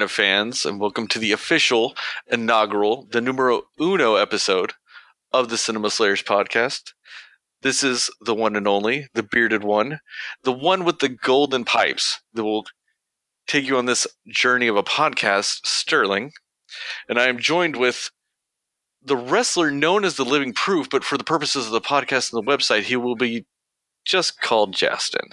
Hello, Cinefans, and welcome to the official, inaugural, the numero uno episode of the Cinema Slayers podcast. This is the one and only, the bearded one, the one with the golden pipes that will take you on this journey of a podcast, Sterling. And I am joined with the wrestler known as the Living Proof, but for the purposes of the podcast and the website, he will be just called Justin.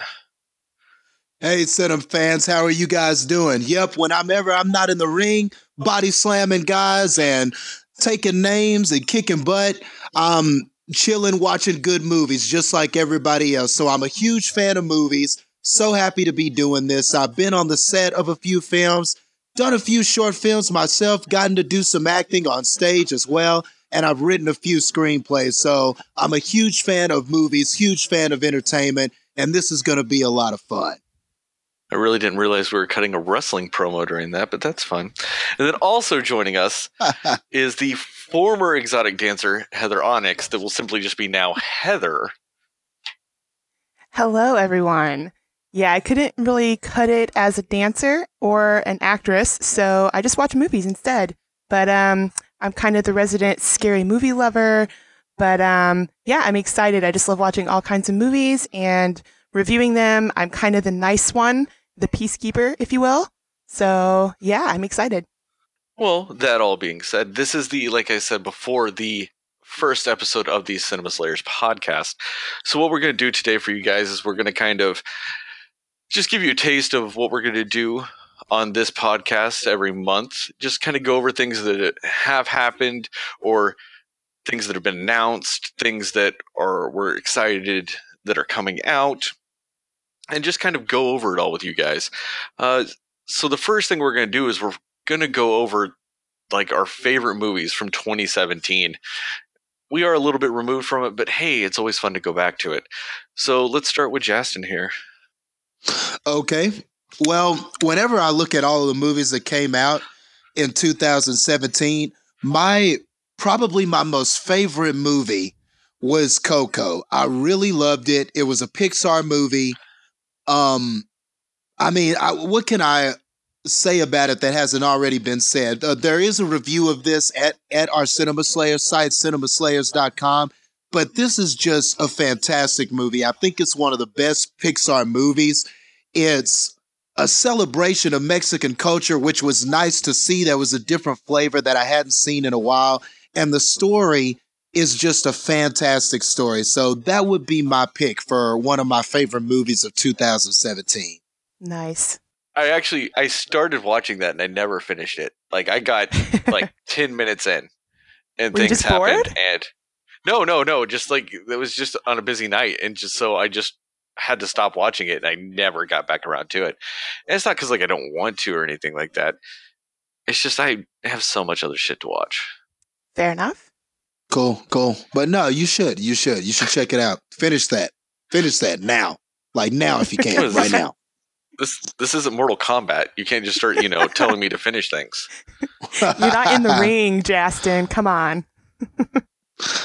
Hey, Cinema fans, how are you guys doing? Yep, whenever I'm ever I'm not in the ring, body slamming guys and taking names and kicking butt, I'm chilling, watching good movies, just like everybody else. So I'm a huge fan of movies. So happy to be doing this. I've been on the set of a few films, done a few short films myself, gotten to do some acting on stage as well, and I've written a few screenplays. So I'm a huge fan of movies, huge fan of entertainment, and this is going to be a lot of fun. I really didn't realize we were cutting a wrestling promo during that, but that's fun. And then also joining us is the former exotic dancer, Heather Onyx, that will simply just be now Heather. Hello, everyone. Yeah, I couldn't really cut it as a dancer or an actress, so I just watch movies instead. But um, I'm kind of the resident scary movie lover. But um, yeah, I'm excited. I just love watching all kinds of movies and reviewing them. I'm kind of the nice one the peacekeeper, if you will. So yeah, I'm excited. Well, that all being said, this is the, like I said before, the first episode of the Cinema Slayers podcast. So what we're going to do today for you guys is we're going to kind of just give you a taste of what we're going to do on this podcast every month. Just kind of go over things that have happened or things that have been announced, things that are we're excited that are coming out, and just kind of go over it all with you guys. Uh, so the first thing we're going to do is we're going to go over like our favorite movies from 2017. We are a little bit removed from it, but hey, it's always fun to go back to it. So let's start with Justin here. Okay. Well, whenever I look at all of the movies that came out in 2017, my probably my most favorite movie was Coco. I really loved it. It was a Pixar movie. Um, I mean, I, what can I say about it that hasn't already been said? Uh, there is a review of this at, at our Cinema Slayers site, cinemaslayers.com. But this is just a fantastic movie. I think it's one of the best Pixar movies. It's a celebration of Mexican culture, which was nice to see. There was a different flavor that I hadn't seen in a while. And the story is just a fantastic story. So that would be my pick for one of my favorite movies of 2017. Nice. I actually I started watching that and I never finished it. Like I got like 10 minutes in and Were things happened bored? and no, no, no, just like it was just on a busy night and just so I just had to stop watching it and I never got back around to it. And it's not cuz like I don't want to or anything like that. It's just I have so much other shit to watch. Fair enough. Cool, cool. But no, you should. You should. You should check it out. Finish that. Finish that now. Like now if you can, right now. This this isn't Mortal Kombat. You can't just start, you know, telling me to finish things. You're not in the ring, Justin. Come on.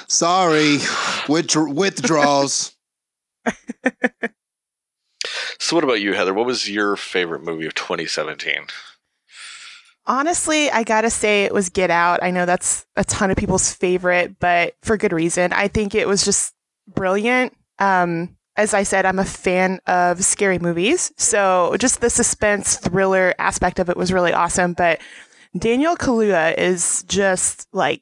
Sorry. Withdraw- withdrawals. so what about you, Heather? What was your favorite movie of 2017? Honestly, I gotta say it was Get Out. I know that's a ton of people's favorite, but for good reason. I think it was just brilliant. Um, as I said, I'm a fan of scary movies, so just the suspense thriller aspect of it was really awesome. But Daniel Kaluuya is just like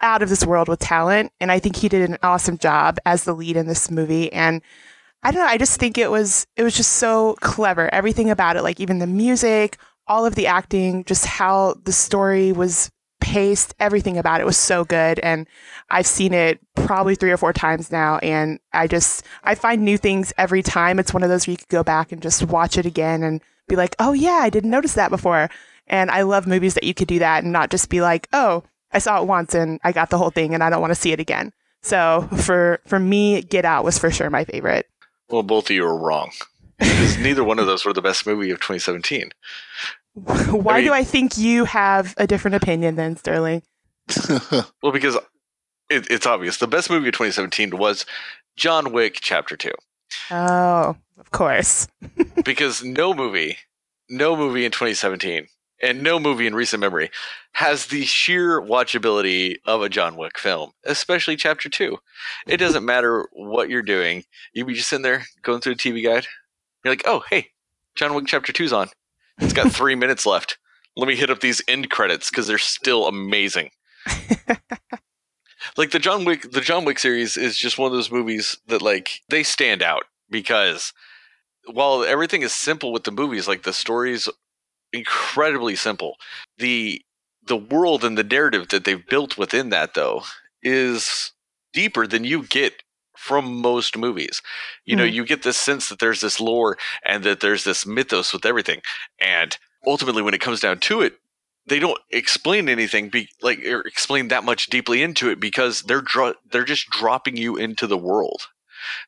out of this world with talent, and I think he did an awesome job as the lead in this movie. And I don't know, I just think it was it was just so clever. Everything about it, like even the music, all of the acting, just how the story was paced, everything about it was so good. And I've seen it probably three or four times now. And I just, I find new things every time. It's one of those where you could go back and just watch it again and be like, oh yeah, I didn't notice that before. And I love movies that you could do that and not just be like, oh, I saw it once and I got the whole thing and I don't want to see it again. So for, for me, Get Out was for sure my favorite. Well, both of you are wrong. Because neither one of those were the best movie of 2017. Why I mean, do I think you have a different opinion than Sterling? well, because it, it's obvious. The best movie of 2017 was John Wick Chapter 2. Oh, of course. because no movie no movie in 2017 and no movie in recent memory has the sheer watchability of a John Wick film, especially Chapter 2. It doesn't matter what you're doing. You be just sitting there going through the TV guide. You're like, oh, hey, John Wick Chapter 2's on. It's got three minutes left. Let me hit up these end credits because they're still amazing. like the John Wick, the John Wick series is just one of those movies that like they stand out because while everything is simple with the movies, like the stories incredibly simple. The the world and the narrative that they've built within that though is deeper than you get from most movies. You mm know, you get this sense that there's this lore and that there's this mythos with everything. And ultimately when it comes down to it, they don't explain anything be like or explain that much deeply into it because they're dro- they're just dropping you into the world.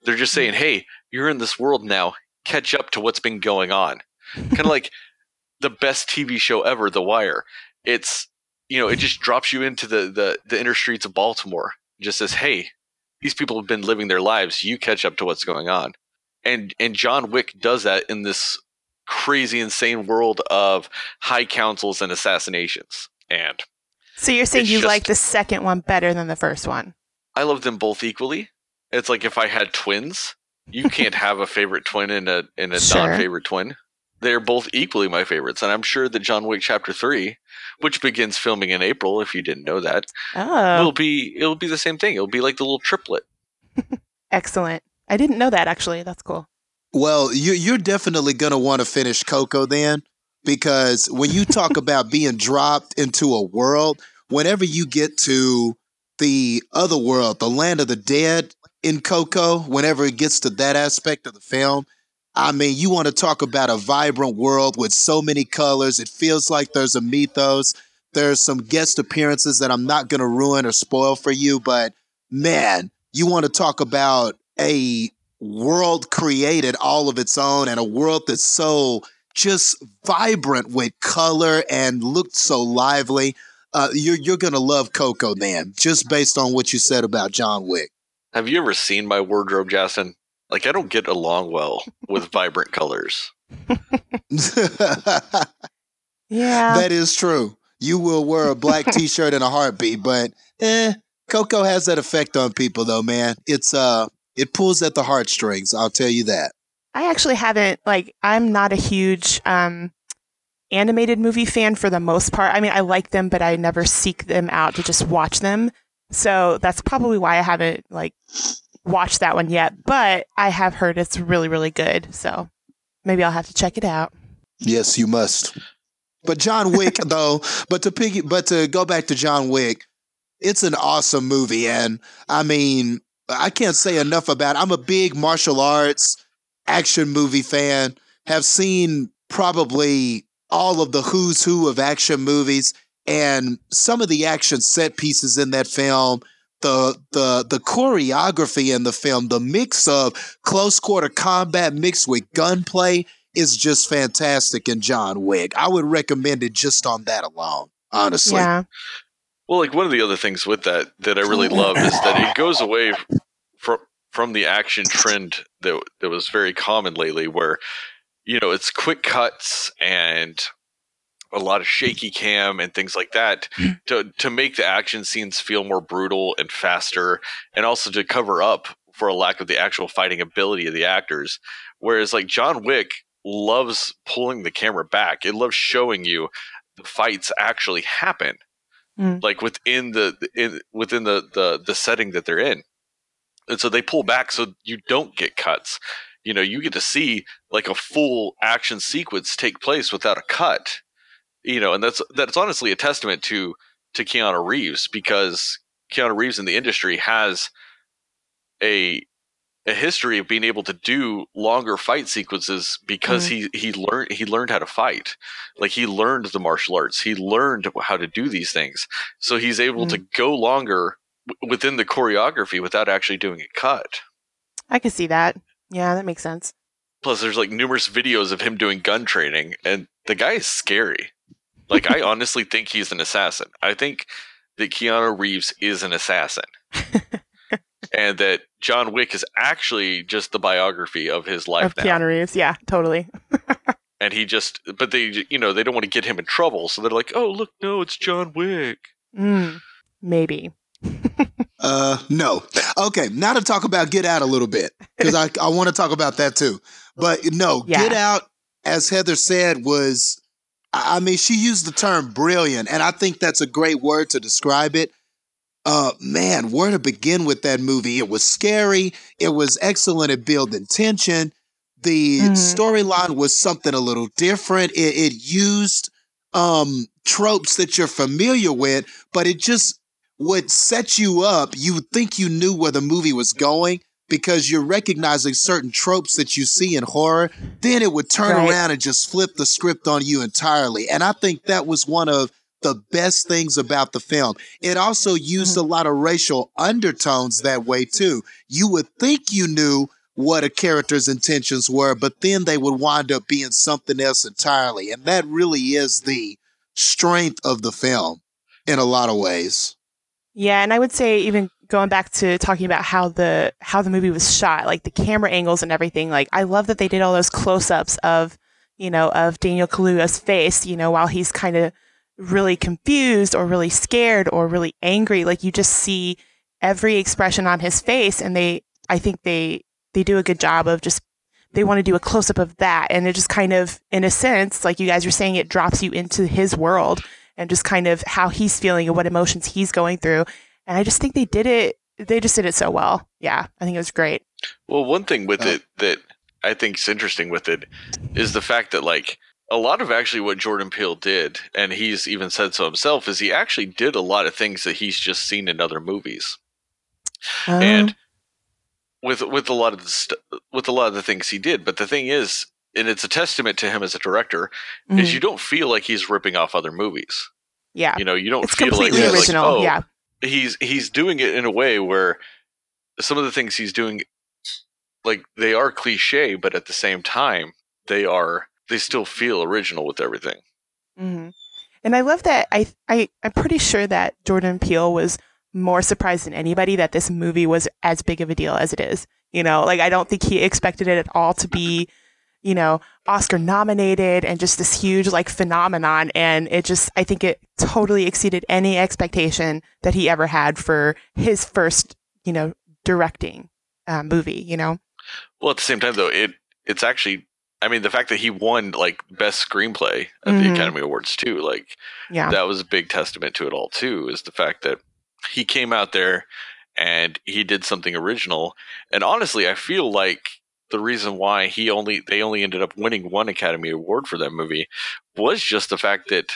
They're just saying, mm-hmm. "Hey, you're in this world now. Catch up to what's been going on." kind of like the best TV show ever, The Wire. It's you know, it just drops you into the the, the inner streets of Baltimore. It just says, "Hey, these people have been living their lives. You catch up to what's going on." And and John Wick does that in this crazy, insane world of high councils and assassinations. And so you're saying you just, like the second one better than the first one? I love them both equally. It's like if I had twins, you can't have a favorite twin and a and a sure. non-favorite twin they're both equally my favorites, and I'm sure that John Wick Chapter Three, which begins filming in April, if you didn't know that, oh. will be it'll be the same thing. It'll be like the little triplet. Excellent. I didn't know that actually. That's cool. Well, you, you're definitely gonna want to finish Coco then, because when you talk about being dropped into a world, whenever you get to the other world, the land of the dead in Coco, whenever it gets to that aspect of the film I mean, you want to talk about a vibrant world with so many colors. It feels like there's a mythos. There's some guest appearances that I'm not going to ruin or spoil for you, but man, you want to talk about a world created all of its own and a world that's so just vibrant with color and looked so lively. Uh, you're you're gonna love Coco, man, just based on what you said about John Wick. Have you ever seen my wardrobe, Justin? Like I don't get along well with vibrant colors. yeah. That is true. You will wear a black t-shirt in a heartbeat, but eh, Coco has that effect on people though, man. It's uh it pulls at the heartstrings, I'll tell you that. I actually haven't like I'm not a huge um animated movie fan for the most part. I mean, I like them, but I never seek them out to just watch them. So that's probably why I haven't like watched that one yet, but I have heard it's really, really good. So maybe I'll have to check it out. Yes, you must. But John Wick, though, but to piggy, but to go back to John Wick, it's an awesome movie, and I mean, I can't say enough about. It. I'm a big martial arts action movie fan. Have seen probably all of the who's who of action movies, and some of the action set pieces in that film the the the choreography in the film, the mix of close quarter combat mixed with gunplay is just fantastic in John Wick. I would recommend it just on that alone, honestly. Yeah. Well, like one of the other things with that that I really love is that it goes away from from the action trend that that was very common lately, where you know it's quick cuts and a lot of shaky cam and things like that hmm. to to make the action scenes feel more brutal and faster and also to cover up for a lack of the actual fighting ability of the actors. Whereas like John Wick loves pulling the camera back. It loves showing you the fights actually happen mm. like within the in, within the, the the setting that they're in. And so they pull back so you don't get cuts. You know you get to see like a full action sequence take place without a cut you know, and that's that's honestly a testament to to Keanu Reeves because Keanu Reeves in the industry has a a history of being able to do longer fight sequences because mm. he he learned he learned how to fight. Like he learned the martial arts. He learned how to do these things. So he's able mm. to go longer w- within the choreography without actually doing a cut. I can see that. Yeah that makes sense. Plus there's like numerous videos of him doing gun training and the guy is scary like I honestly think he's an assassin. I think that Keanu Reeves is an assassin. and that John Wick is actually just the biography of his life of now. Keanu Reeves, yeah, totally. and he just but they you know they don't want to get him in trouble so they're like oh look no it's john wick Mm, maybe. Uh, no. Okay, now to talk about Get Out a little bit because I I want to talk about that too. But no, Yeah. Get Out, as Heather said, was I mean she used the term brilliant, and I think that's a great word to describe it. Uh, man, where to begin with that movie? It was scary. It was excellent at building tension. The Mhm. storyline was something a little different. It, it used um tropes that you're familiar with, but it just would set you up. You would think you knew where the movie was going because you're recognizing certain tropes that you see in horror. Then it would turn Right. around and just flip the script on you entirely. And I think that was one of the best things about the film. It also used mm-hmm. a lot of racial undertones that way too. You would think you knew what a character's intentions were, but then they would wind up being something else entirely. And that really is the strength of the film in a lot of ways. Yeah, and I would say even going back to talking about how the how the movie was shot, like the camera angles and everything. Like I love that they did all those close-ups of, you know, of Daniel Kaluuya's face, you know, while he's kind of really confused or really scared or really angry. Like you just see every expression on his face and they I think they they do a good job of just they want to do a close up of that and it just kind of in a sense like you guys were saying it drops you into his world and just kind of how he's feeling and what emotions he's going through and i just think they did it they just did it so well. Yeah i think it was great. Well, one thing with Uh, it that I think is interesting with it is the fact that like a lot of actually what Jordan Peele did, and he's even said so himself, is he actually did a lot of things that he's just seen in other movies. Um, and with with a lot of the st- with a lot of the things he did, but the thing is, and it's a testament to him as a director, is mhm. you don't feel like he's ripping off other movies. yeah. You know, you don't it's feel like completely like, original. Oh, yeah he's he's doing it in a way where some of the things he's doing like they are cliche but at the same time they are they still feel original with everything hmm And I love that. I, I, I'm pretty sure that Jordan Peele was more surprised than anybody that this movie was as big of a deal as it is. You know, like I don't think he expected it at all to be, you know, Oscar nominated and just this huge like phenomenon. And it just, I think it totally exceeded any expectation that he ever had for his first, you know, directing uh, movie. You know, well at the same time though it it's actually i mean the fact that he won like best screenplay at Mhm. the academy awards too like yeah, that was a big testament to it all too is the fact that he came out there and he did something original and honestly i feel like the reason why he only they only ended up winning one academy award for that movie was just the fact that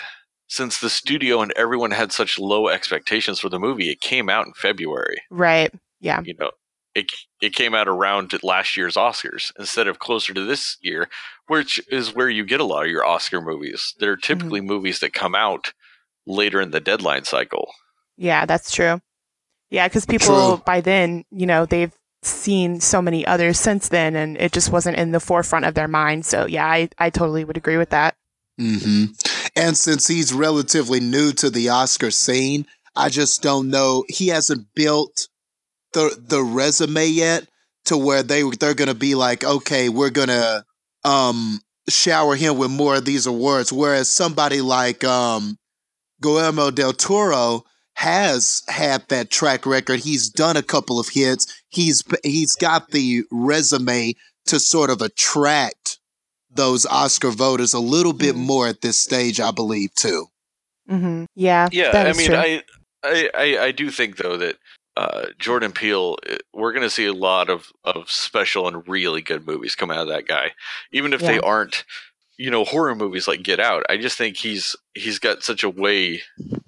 since the studio and everyone had such low expectations for the movie it came out in february right. Yeah. you know it it came out around last year's oscars instead of closer to this year which is where you get a lot of your oscar movies they're mm-hmm. typically movies that come out later in the deadline cycle Yeah, that's true. Yeah, because people True. by then, you know, they've seen so many others since then, and it just wasn't in the forefront of their mind. So yeah, I, I totally would agree with that. Mm-hmm. And since he's relatively new to the Oscar scene, I just don't know. He hasn't built the the resume yet to where they they're gonna be like, okay, we're gonna um shower him with more of these awards. Whereas somebody like um Guillermo del Toro has had that track record. He's done a couple of hits. He's he's got the resume to sort of attract those Oscar voters a little bit Mhm. more at this stage, I believe, too. hmm Yeah, yeah that i is mean true. I, I i i do think though that uh jordan peele uh, we're going to see a lot of of special and really good movies come out of that guy even if they aren't you know horror movies like get out i just think he's he's got such a way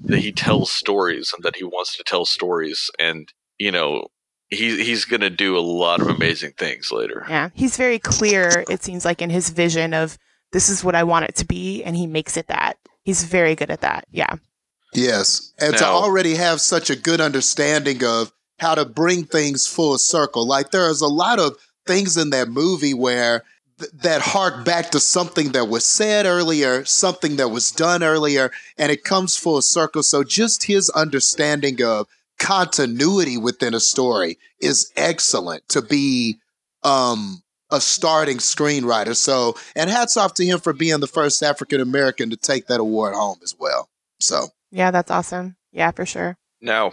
that he tells stories and that he wants to tell stories and you know he, he's going to do a lot of amazing things later yeah, he's very clear. It seems like in his vision of this is what I want it to be, and he makes it that. He's very good at that. Yeah. Yes. And to already have such a good understanding of how to bring things full circle. Like there's a lot of things in that movie where th- that hark back to something that was said earlier, something that was done earlier, and it comes full circle. So just his understanding of continuity within a story is excellent to be um a starting screenwriter. So, and hats off to him for being the first African American to take that award home as well. So, yeah, that's awesome. Yeah, for sure. Now,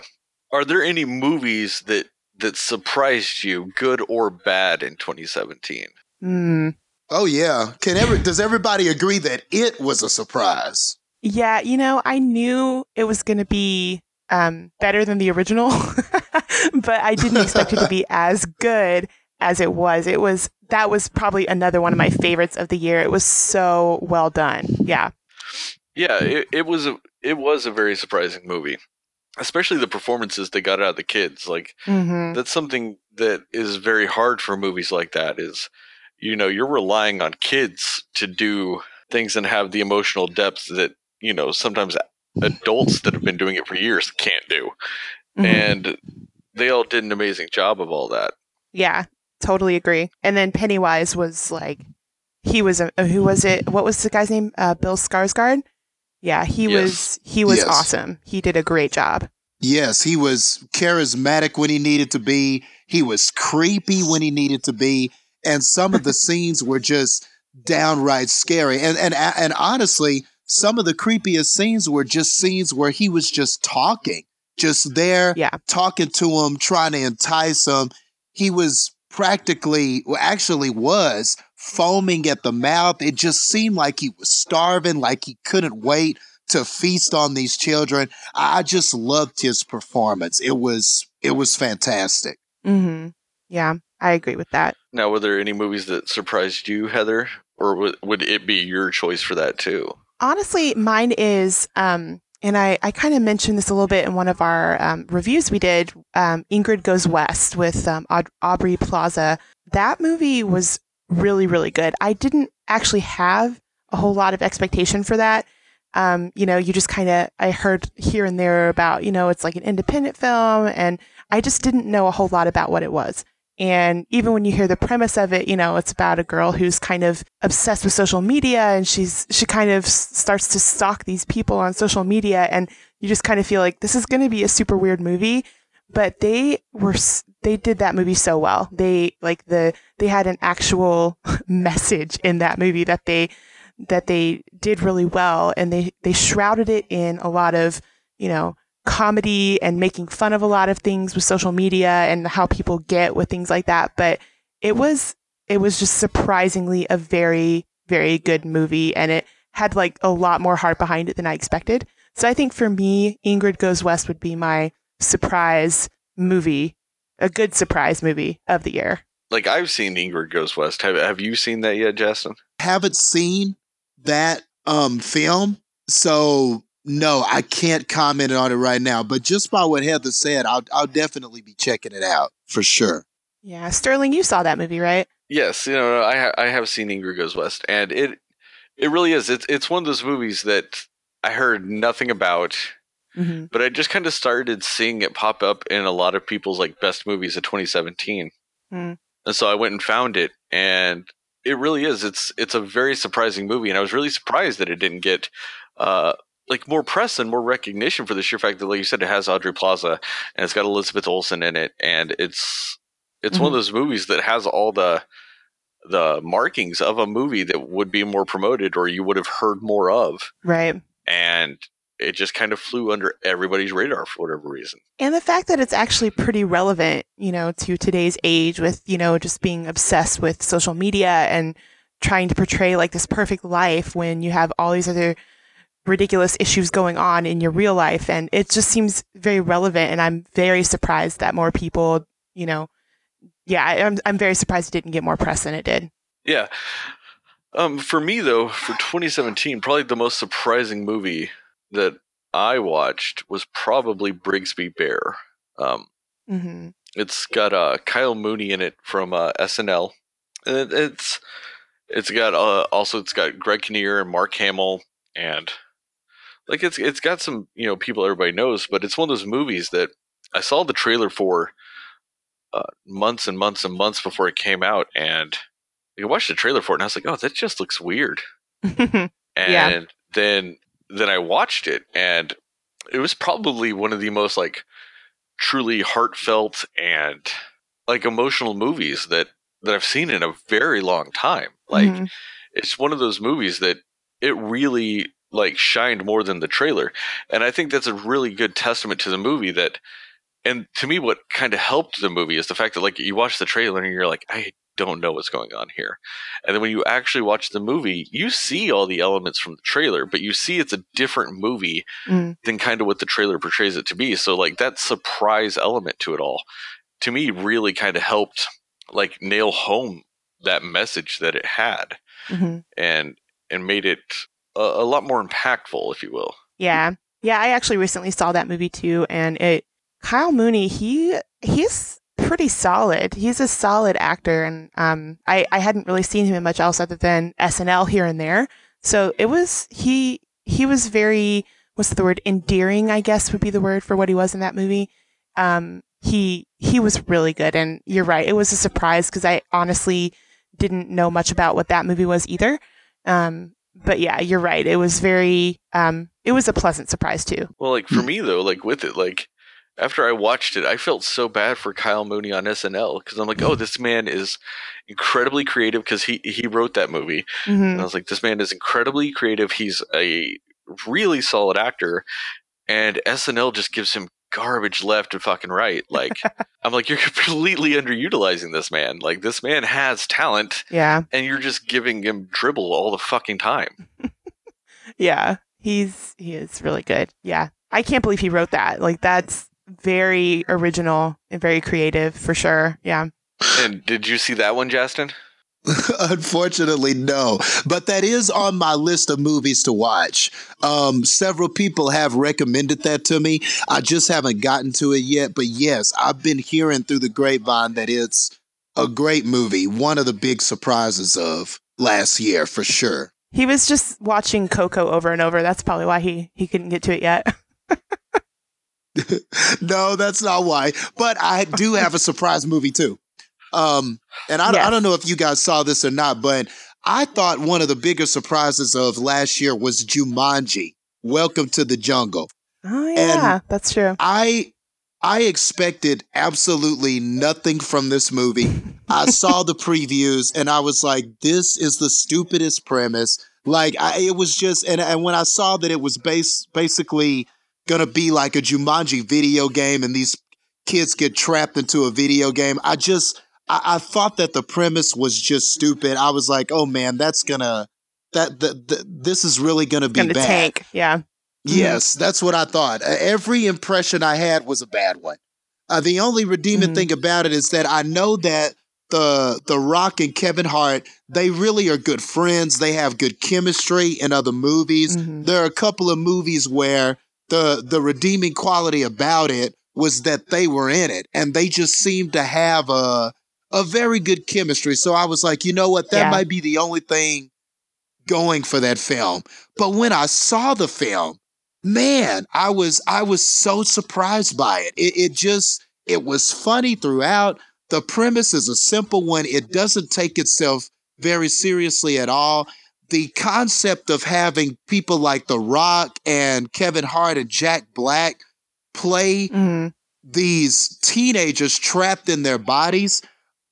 are there any movies that that surprised you, good or bad, in 2017? Hmm. Oh yeah. Can ever does everybody agree that it was a surprise? Yeah, you know, I knew it was going to be um, better than the original, but I didn't expect it to be as good as it was. It was that was probably another one of my favorites of the year. It was so well done. Yeah. Yeah, it, it was a it was a very surprising movie. Especially the performances they got out of the kids. Like Mm-hmm. that's something that is very hard for movies like that is you know, you're relying on kids to do things and have the emotional depth that, you know, sometimes adults that have been doing it for years can't do. Mhm. And they all did an amazing job of all that. Yeah, totally agree. And then Pennywise was like, he was a who was it? What was the guy's name? Uh, Bill Skarsgård. Yeah, he Yes. was he was Yes. awesome. He did a great job. Yes, he was charismatic when he needed to be. He was creepy when he needed to be, and some of the scenes were just downright scary. And and and honestly, some of the creepiest scenes were just scenes where he was just talking, just there Yeah. talking to him, trying to entice him. He was practically, well, actually was foaming at the mouth. It just seemed like he was starving, like he couldn't wait to feast on these children. I just loved his performance. It was it was fantastic. hmm Yeah, I agree with that. Now, were there any movies that surprised you, Heather? Or would, would it be your choice for that too? Honestly, mine is, um, and I, I kind of mentioned this a little bit in one of our um, reviews we did. Um, Ingrid Goes West with um, Aud- Aubrey Plaza. That movie was really, really good. I didn't actually have a whole lot of expectation for that. Um, you know, you just kind of, I heard here and there about, you know, it's like an independent film, and I just didn't know a whole lot about what it was. And even when you hear the premise of it, you know, it's about a girl who's kind of obsessed with social media and she's, she kind of starts to stalk these people on social media. And you just kind of feel like this is going to be a super weird movie. But they were, they did that movie so well. They, like the, they had an actual message in that movie that they, that they did really well. And they, they shrouded it in a lot of, you know, comedy and making fun of a lot of things with social media and how people get with things like that. But it was it was just surprisingly a very, very good movie and it had like a lot more heart behind it than I expected. So I think for me, Ingrid Goes West would be my surprise movie, a good surprise movie of the year. Like I've seen Ingrid Goes West. Have Have you seen that yet, Justin? Haven't seen that um film, so no, I can't comment on it right now. But just by what Heather said, I'll I'll definitely be checking it out for sure. Yeah, Sterling, you saw that movie, right? Yes, you know I ha- I have seen Ingrid Goes West, and it it really is. It's it's one of those movies that I heard nothing about, Mm-hmm. but I just kind of started seeing it pop up in a lot of people's like best movies of 2017, Hmm. and so I went and found it, and it really is. It's it's a very surprising movie, and I was really surprised that it didn't get uh like more press and more recognition for the sheer fact that, like you said, it has Audrey Plaza and it's got Elizabeth Olsen in it, and it's it's one of mm-hmm. those movies that has all the the markings of a movie that would be more promoted or you would have heard more of, Right. and it just kind of flew under everybody's radar for whatever reason. And the fact that it's actually pretty relevant, you know, to today's age with, you know, just being obsessed with social media and trying to portray like this perfect life when you have all these other ridiculous issues going on in your real life. And it just seems very relevant. And I'm very surprised that more people, you know, yeah, I- I'm, I'm very surprised it didn't get more press than it did. Yeah. Um, for me though, for 2017, probably the most surprising movie that I watched was probably Brigsby Bear. Um, hmm it's got uh, Kyle Mooney in it from uh, SNL. And it, it's it's got uh, also it's got Greg Kinnear and Mark Hamill and like it's it's got some you know people everybody knows, but it's one of those movies that I saw the trailer for uh, months and months and months before it came out, and I watched the trailer for it, and I was like, oh, that just looks weird. And Yeah. then then I watched it, and it was probably one of the most like truly heartfelt and like emotional movies that that I've seen in a very long time. Like Mhm. it's one of those movies that it really like shined more than the trailer. And I think that's a really good testament to the movie that and to me what kind of helped the movie is the fact that like you watch the trailer and you're like I don't know what's going on here. And then when you actually watch the movie, you see all the elements from the trailer, but you see it's a different movie Mm. than kind of what the trailer portrays it to be. So like that surprise element to it all to me really kind of helped like nail home that message that it had Mhm. and and made it a, a lot more impactful if you will. Yeah. Yeah, I actually recently saw that movie too and it Kyle Mooney, he he's pretty solid. He's a solid actor and um I I hadn't really seen him in much else other than SNL here and there. So it was he he was very what's the word endearing, I guess would be the word for what he was in that movie. Um he he was really good and you're right. It was a surprise cuz I honestly didn't know much about what that movie was either. Um but yeah, you're right. It was very um it was a pleasant surprise too. Well, like for me though, like with it, like after I watched it, I felt so bad for Kyle Mooney on SNL because I'm like, oh, this man is incredibly creative because he he wrote that movie, Mhm. and I was like, this man is incredibly creative. He's a really solid actor, and SNL just gives him garbage left and fucking right. Like I'm like, you're completely underutilizing this man. Like this man has talent, Yeah. and you're just giving him dribble all the fucking time. Yeah. He's he is really good. Yeah. I can't believe he wrote that. Like that's very original and very creative for sure. Yeah. And did you see that one, Justin? Unfortunately, no. But that is on my list of movies to watch. Um, several people have recommended that to me. I just haven't gotten to it yet. But yes, I've been hearing through the grapevine that it's a great movie. One of the big surprises of last year, for sure. He was just watching Coco over and over. That's probably why he he couldn't get to it yet. no, that's not why. But I do have a surprise movie too. Um, and I, Yes. I don't know if you guys saw this or not, but I thought one of the bigger surprises of last year was Jumanji. Welcome to the jungle. Oh yeah, that's true. I I expected absolutely nothing from this movie. I saw the previews and I was like, this is the stupidest premise. Like I, it was just and, and when I saw that it was base basically gonna be like a Jumanji video game and these kids get trapped into a video game, I just I, I thought that the premise was just stupid. I was like, oh man, that's gonna that, that, that this is really gonna be Gonna bad. tank. Yeah. Yes, that's what I thought. Every impression I had was a bad one. Uh, the only redeeming Mhm. thing about it is that I know that the The Rock and Kevin Hart they really are good friends. They have good chemistry in other movies. Mhm. There are a couple of movies where the the redeeming quality about it was that they were in it and they just seemed to have a a very good chemistry. So I was like, you know what, that Yeah. might be the only thing going for that film. But when I saw the film, man, I was I was so surprised by it. It, it just it was funny throughout. The premise is a simple one. It doesn't take itself very seriously at all. The concept of having people like The Rock and Kevin Hart and Jack Black play Mhm. these teenagers trapped in their bodies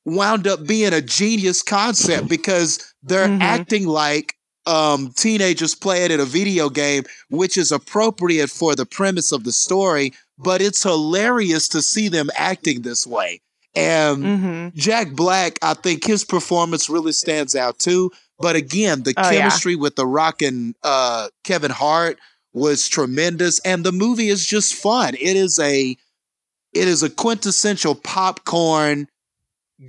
wound up being a genius concept because they're Mhm. acting like um, teenagers playing in a video game, which is appropriate for the premise of the story, but it's hilarious to see them acting this way. And Mhm. Jack Black, I think his performance really stands out too. But again, the Oh, yeah. chemistry with The Rock and uh, Kevin Hart was tremendous, and the movie is just fun. It is a it is a quintessential popcorn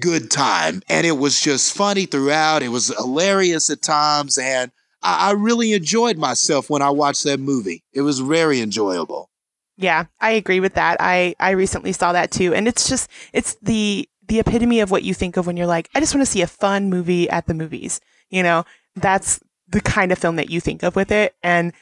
good time, and it was just funny throughout. It was hilarious at times, and I, I really enjoyed myself when I watched that movie. It was very enjoyable. Yeah, I agree with that. I I recently saw that too, and it's just it's the the epitome of what you think of when you're like, I just want to see a fun movie at the movies. You know, that's the kind of film that you think of with it. And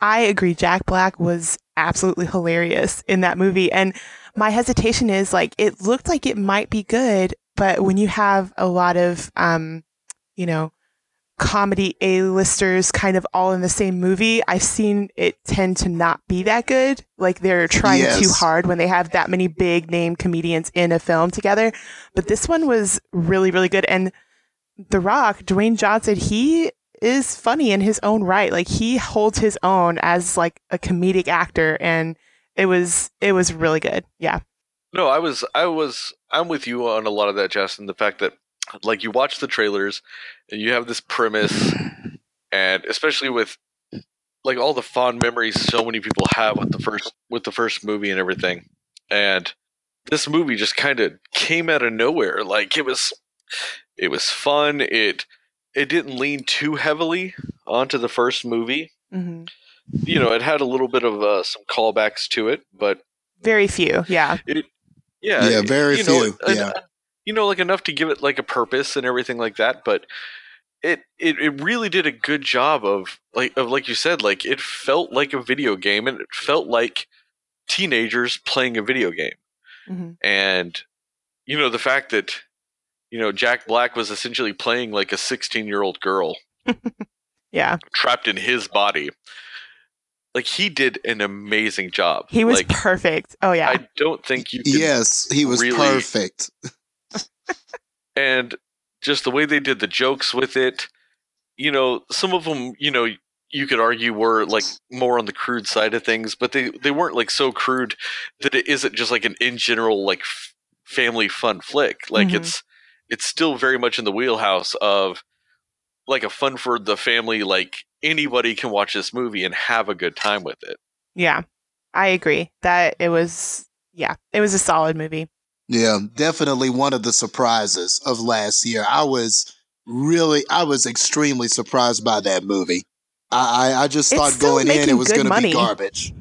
I agree, Jack Black was absolutely hilarious in that movie. And my hesitation is like, it looked like it might be good, but when you have a lot of, um, you know, comedy A-listers kind of all in the same movie, I've seen it tend to not be that good. Like they're trying Yes. too hard when they have that many big name comedians in a film together. But this one was really, really good. And The Rock, Dwayne Johnson, he is funny in his own right. Like he holds his own as like a comedic actor and it was it was really good. Yeah. No, I was, I was, I'm with you on a lot of that, Justin. The fact that, like, you watch the trailers and you have this premise, and especially with, like, all the fond memories so many people have with the first, with the first movie and everything, and this movie just kind of came out of nowhere. Like, it was, it was fun. It, it didn't lean too heavily onto the first movie. hmm You know, it had a little bit of uh, some callbacks to it, but Very few. Yeah. Yeah, Yeah, very you know, few, en- yeah. you know, like enough to give it like a purpose and everything like that. But it, it it really did a good job of like of like you said, like it felt like a video game and it felt like teenagers playing a video game. hmm And you know, the fact that you know Jack Black was essentially playing like a 16 year old girl Yeah. trapped in his body. Like he did an amazing job. He was like perfect. Oh yeah. I don't think you can Yes, he was really- perfect. and just the way they did the jokes with it you know some of them you know you could argue were like more on the crude side of things but they they weren't like so crude that it isn't just like an in general like f- family fun flick like Mhm. it's it's still very much in the wheelhouse of like a fun for the family like anybody can watch this movie and have a good time with it yeah. I agree that it was yeah, it was a solid movie. Yeah, definitely one of the surprises of last year. I was really, I was extremely surprised by that movie. I, I, I just It's thought going in it was going to be garbage.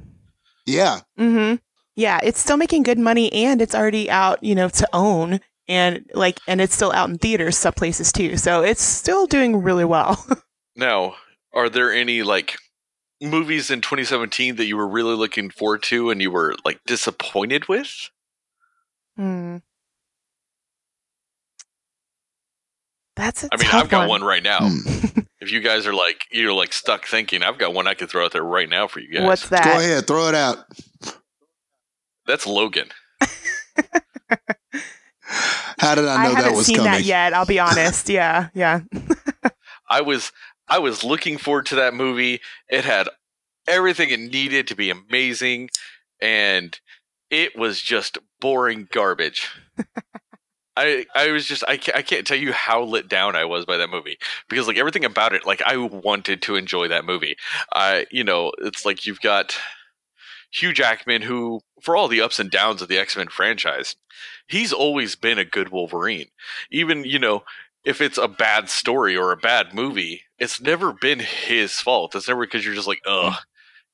Yeah, Mm-hmm. Yeah, it's still making good money and it's already out, you know, to own and like and it's still out in theaters some places too. So it's still doing really well. Now, are there any like movies in 2017 that you were really looking forward to and you were like disappointed with? Hmm. That's a I mean, tough I've got one, right now. Hmm. If you guys are like you're like stuck thinking, I've got one I could throw out there right now for you guys. What's that? go ahead, throw it out. That's Logan. How did I I know that haven't was seen coming? that yet. I'll be honest. Yeah, yeah. I was I was looking forward to that movie. It had everything it needed to be amazing and it was just boring garbage. I I was just I can't, I can't tell you how lit down I was by that movie because like everything about it like I wanted to enjoy that movie. I you know, it's like you've got Hugh Jackman who for all the ups and downs of the X-Men franchise, he's always been a good Wolverine. Even, you know, if it's a bad story or a bad movie, it's never been his fault. It's never because you're just like, ugh,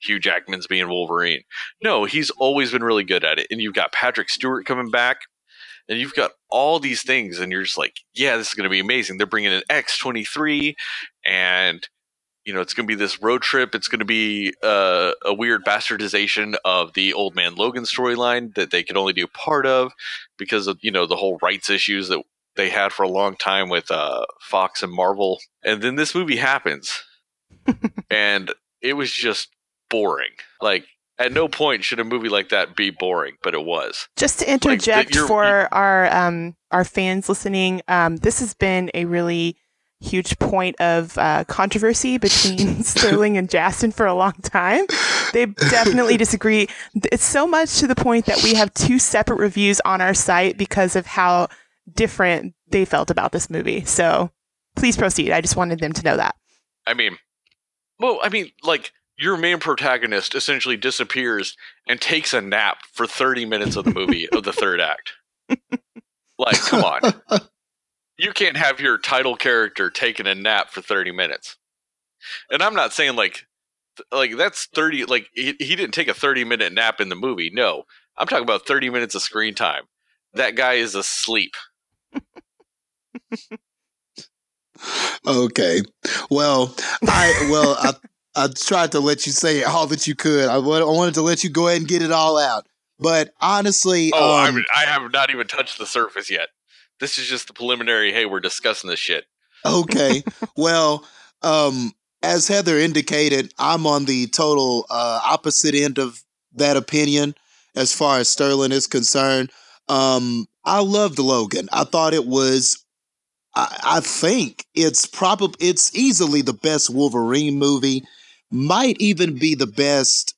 Hugh Jackman's being Wolverine. No, he's always been really good at it. And you've got Patrick Stewart coming back, and you've got all these things, and you're just like, yeah, this is going to be amazing. They're bringing in X23, and you know, it's going to be this road trip. It's going to be uh, a weird bastardization of the Old Man Logan storyline that they could only do part of because of you know the whole rights issues that they had for a long time with uh, Fox and Marvel. And then this movie happens, and it was just boring. Like at no point should a movie like that be boring, but it was. Just to interject you're- for our um, our fans listening, um, this has been a really huge point of uh, controversy between Sterling and Justin for a long time. They definitely disagree. It's so much to the point that we have two separate reviews on our site because of how different they felt about this movie. So please proceed. I just wanted them to know that. I mean, well, I mean, like your main protagonist essentially disappears and takes a nap for 30 minutes of the movie of the third act. Like, come on. You can't have your title character taking a nap for 30 minutes. And I'm not saying like like that's 30 like he, he didn't take a 30 minute nap in the movie. No. I'm talking about 30 minutes of screen time. That guy is asleep. Okay. Well, I well I I tried to let you say all that you could. I, I wanted to let you go ahead and get it all out. But honestly, Oh, I, um, mean, I have not even touched the surface yet. This is just the preliminary. Hey, we're discussing this shit. Okay. well, um, as Heather indicated, I'm on the total uh, opposite end of that opinion as far as Sterling is concerned. Um, I loved Logan. I thought it was. I, I think it's probably it's easily the best Wolverine movie. Might even be the best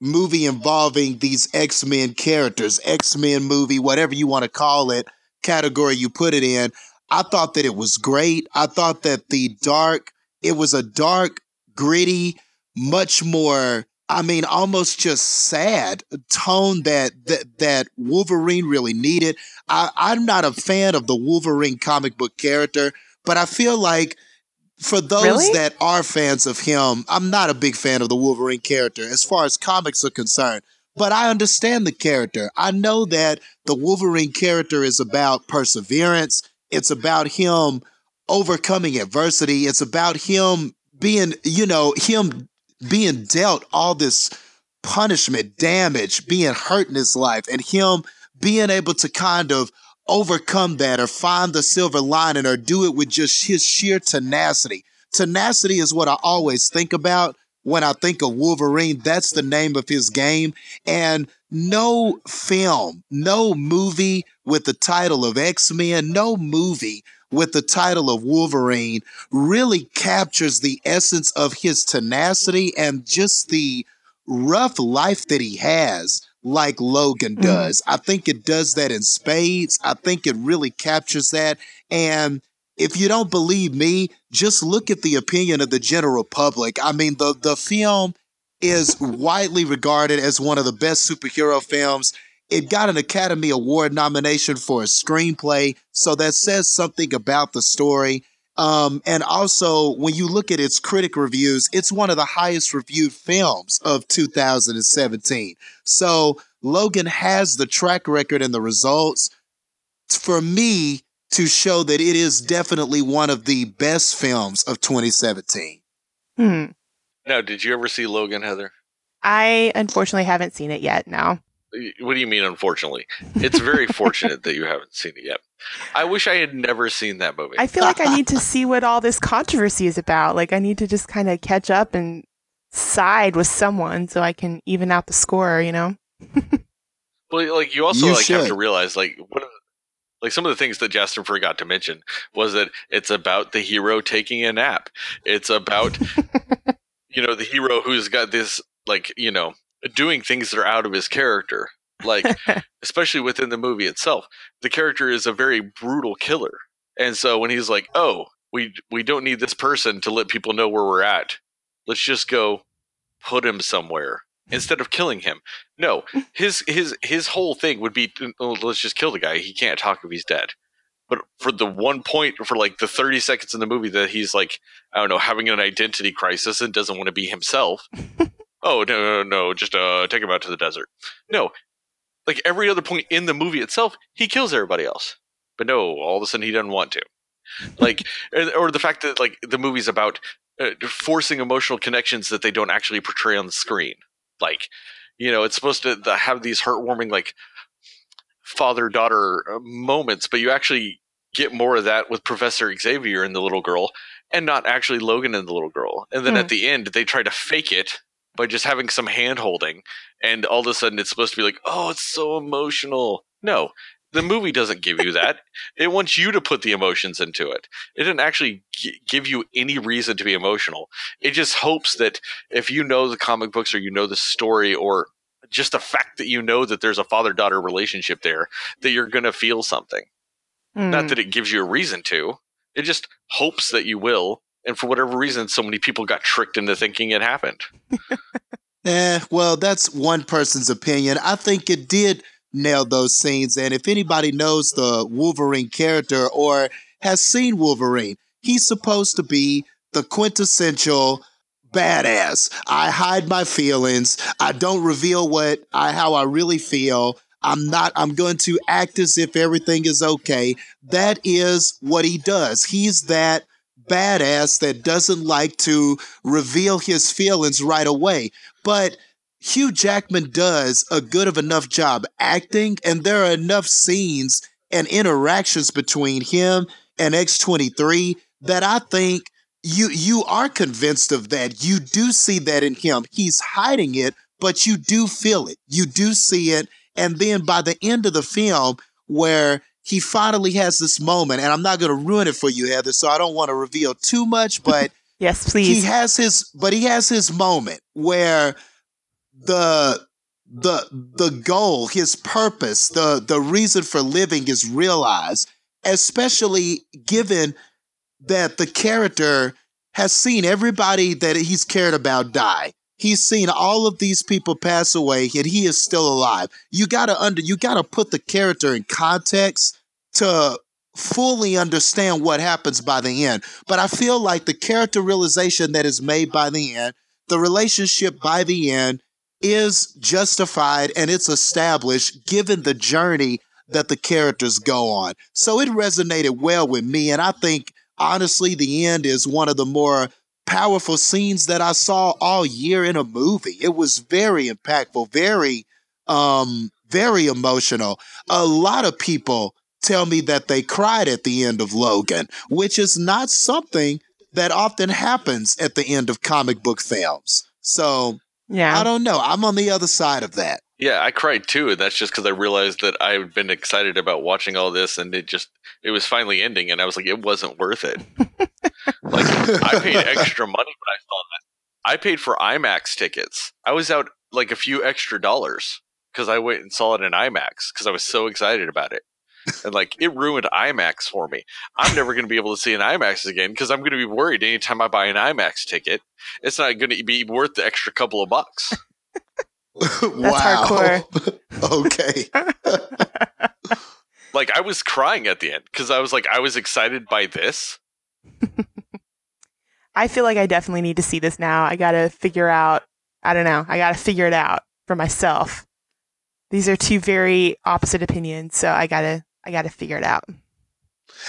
movie involving these X Men characters, X Men movie, whatever you want to call it, category you put it in. I thought that it was great. I thought that the dark, it was a dark, gritty, much more, I mean, almost just sad tone that that, that Wolverine really needed. I, I'm not a fan of the Wolverine comic book character, but I feel like for those Really? that are fans of him, I'm not a big fan of the Wolverine character as far as comics are concerned. But I understand the character. I know that the Wolverine character is about perseverance. It's about him overcoming adversity. It's about him being, you know, him being dealt all this punishment, damage, being hurt in his life, and him being able to kind of overcome that or find the silver lining or do it with just his sheer tenacity. Tenacity is what I always think about when I think of Wolverine. That's the name of his game. And no film, no movie with the title of X Men, no movie with the title of Wolverine really captures the essence of his tenacity and just the rough life that he has like Logan Mhm. does. I think it does that in spades. I think it really captures that. And if you don't believe me, just look at the opinion of the general public. I mean, the the film is widely regarded as one of the best superhero films. It got an Academy Award nomination for a screenplay, so that says something about the story. Um, and also, when you look at its critic reviews, it's one of the highest reviewed films of 2017. So Logan has the track record and the results for me to show that it is definitely one of the best films of 2017. Hmm. Now, did you ever see Logan, Heather? I unfortunately haven't seen it yet. No. What do you mean, unfortunately? It's very fortunate that you haven't seen it yet. I wish I had never seen that movie. I feel like I need to see what all this controversy is about. Like I need to just kind of catch up and side with someone so I can even out the score. You know. Well, like you also You like have to realize like one of the, like some of the things that Justin forgot to mention was that it's about the hero taking a nap. It's about you know the hero who's got this like you know doing things that are out of his character. Like especially within the movie itself, the character is a very brutal killer, and so when he's like, "Oh, we we don't need this person to let people know where we're at. Let's just go put him somewhere." Instead of killing him, no, his his his whole thing would be oh, let's just kill the guy. He can't talk if he's dead. But for the one point, for like the thirty seconds in the movie that he's like, I don't know, having an identity crisis and doesn't want to be himself. oh no, no, no, just uh, take him out to the desert. No, like every other point in the movie itself, he kills everybody else. But no, all of a sudden he doesn't want to. Like, or the fact that like the movie's about uh, forcing emotional connections that they don't actually portray on the screen. Like, you know, it's supposed to have these heartwarming like father daughter moments, but you actually get more of that with Professor Xavier and the little girl, and not actually Logan and the little girl. And then Hmm. at the end, they try to fake it by just having some hand holding, and all of a sudden it's supposed to be like, oh, it's so emotional. No. The movie doesn't give you that. it wants you to put the emotions into it. It didn't actually g- give you any reason to be emotional. It just hopes that if you know the comic books or you know the story or just the fact that you know that there's a father daughter relationship there, that you're going to feel something. Hmm. Not that it gives you a reason to, it just hopes that you will. And for whatever reason, so many people got tricked into thinking it happened. Eh, well, that's one person's opinion. I think it did nail those scenes. And if anybody knows the Wolverine character or has seen Wolverine, he's supposed to be the quintessential badass. I hide my feelings. I don't reveal what I how I really feel. I'm not I'm going to act as if everything is okay. That is what he does. He's that badass that doesn't like to reveal his feelings right away. But Hugh Jackman does a good of enough job acting, and there are enough scenes and interactions between him and X23 that I think you you are convinced of that. You do see that in him. He's hiding it, but you do feel it. You do see it. And then by the end of the film, where he finally has this moment, and I'm not going to ruin it for you, Heather, so I don't want to reveal too much, but yes, please. He has his, but he has his moment where the the the goal, his purpose, the the reason for living is realized, especially given that the character has seen everybody that he's cared about die. He's seen all of these people pass away, yet he is still alive. You gotta under you gotta put the character in context to fully understand what happens by the end. But I feel like the character realization that is made by the end, the relationship by the end, is justified and it's established given the journey that the characters go on. So it resonated well with me. And I think, honestly, the end is one of the more powerful scenes that I saw all year in a movie. It was very impactful, very, um, very emotional. A lot of people tell me that they cried at the end of Logan, which is not something that often happens at the end of comic book films. So yeah. I don't know. I'm on the other side of that. Yeah, I cried too, and that's just because I realized that I've been excited about watching all this, and it just it was finally ending, and I was like, it wasn't worth it. like I paid extra money when I saw that. I paid for IMAX tickets. I was out like a few extra dollars because I went and saw it in IMAX because I was so excited about it and like it ruined IMAX for me. I'm never going to be able to see an IMAX again because I'm going to be worried anytime I buy an IMAX ticket, it's not going to be worth the extra couple of bucks. Wow. okay. like I was crying at the end because I was like I was excited by this. I feel like I definitely need to see this now. I got to figure out. I don't know. I got to figure it out for myself. These are two very opposite opinions, so I gotta I got to figure it out.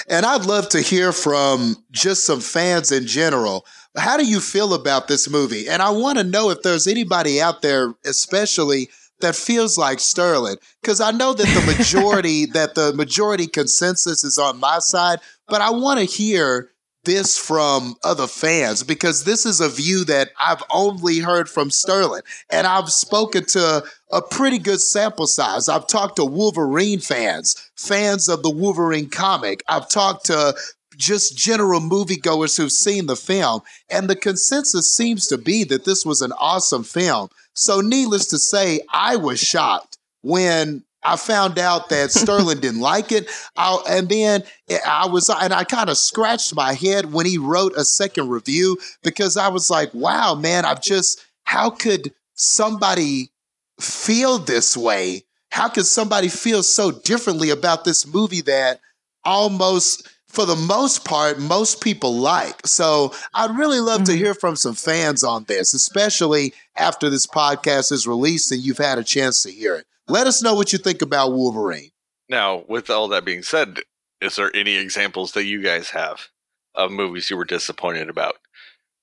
And I'd love to hear from just some fans in general. How do you feel about this movie? And I want to know if there's anybody out there, especially that feels like Sterling, because I know that the majority that the majority consensus is on my side, but I want to hear this from other fans because this is a view that I've only heard from Sterling. And I've spoken to a pretty good sample size. I've talked to Wolverine fans, fans of the Wolverine comic. I've talked to just general moviegoers who've seen the film. And the consensus seems to be that this was an awesome film. So, needless to say, I was shocked when I found out that Sterling didn't like it. I, and then I was, and I kind of scratched my head when he wrote a second review because I was like, wow, man, I've just, how could somebody feel this way? How could somebody feel so differently about this movie that almost, for the most part, most people like? So I'd really love mm-hmm. to hear from some fans on this, especially after this podcast is released and you've had a chance to hear it. Let us know what you think about Wolverine. Now, with all that being said, is there any examples that you guys have of movies you were disappointed about?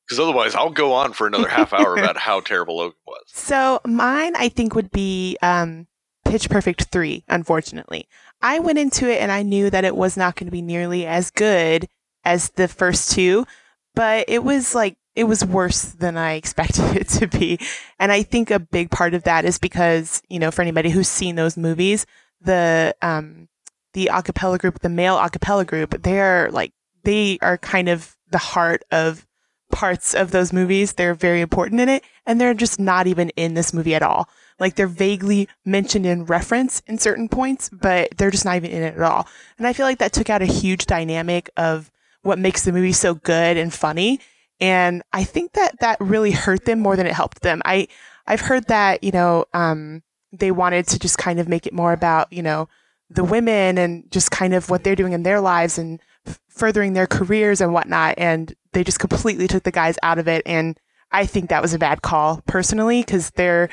Because otherwise, I'll go on for another half hour about how terrible Logan was. So, mine, I think, would be um, Pitch Perfect 3, unfortunately. I went into it and I knew that it was not going to be nearly as good as the first two, but it was like it was worse than I expected it to be. And I think a big part of that is because, you know, for anybody who's seen those movies, the, um, the acapella group, the male acapella group, they're like, they are kind of the heart of parts of those movies. They're very important in it. And they're just not even in this movie at all. Like they're vaguely mentioned in reference in certain points, but they're just not even in it at all. And I feel like that took out a huge dynamic of what makes the movie so good and funny and I think that that really hurt them more than it helped them. I, I've heard that, you know, um, they wanted to just kind of make it more about, you know, the women and just kind of what they're doing in their lives and f- furthering their careers and whatnot. And they just completely took the guys out of it. And I think that was a bad call personally, because they're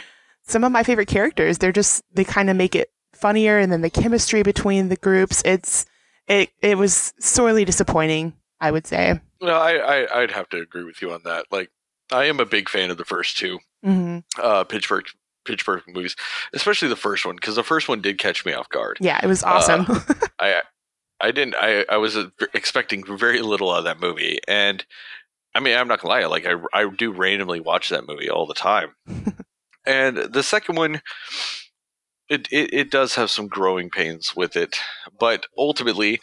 some of my favorite characters. They're just, they kind of make it funnier. And then the chemistry between the groups, it's, it, it was sorely disappointing, I would say. No, I, I would have to agree with you on that. Like, I am a big fan of the first 2 mm-hmm. uh, Pitch Perfect Pitch Perfect movies, especially the first one because the first one did catch me off guard. Yeah, it was awesome. uh, I I didn't. I I was uh, expecting very little out of that movie, and I mean, I'm not gonna lie. Like I I do randomly watch that movie all the time, and the second one. It, it, it does have some growing pains with it, but ultimately,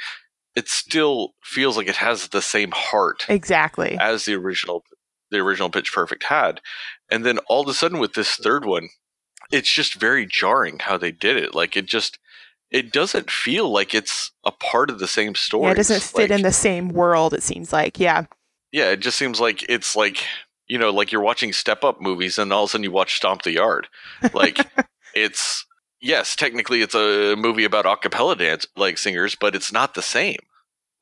it still feels like it has the same heart Exactly. as the original the original Pitch Perfect had. And then all of a sudden with this third one, it's just very jarring how they did it. Like it just it doesn't feel like it's a part of the same story. Yeah, it doesn't fit in the same world, it seems like. Yeah. Yeah, it just seems like it's like you know, like you're watching step up movies and all of a sudden you watch Stomp the Yard. Like it's yes, technically it's a movie about a cappella dance like singers, but it's not the same.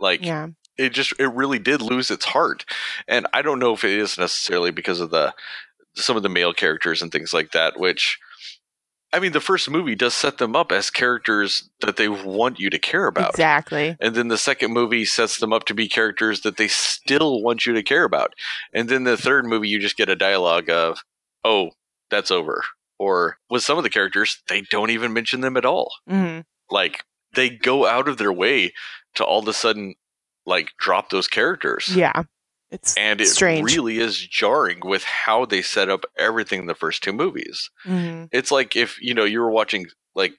Like Yeah. it just it really did lose its heart and i don't know if it is necessarily because of the some of the male characters and things like that which i mean the first movie does set them up as characters that they want you to care about. Exactly. and then the second movie sets them up to be characters that they still want you to care about. And then the third movie you just get a dialogue of oh that's over. Or with some of the characters they don't even mention them at all. Hmm like they go out of their way to all of a sudden like drop those characters. Yeah. It's and it strange. really is jarring with how they set up everything in the first two movies Mhm. it's like if you know you were watching like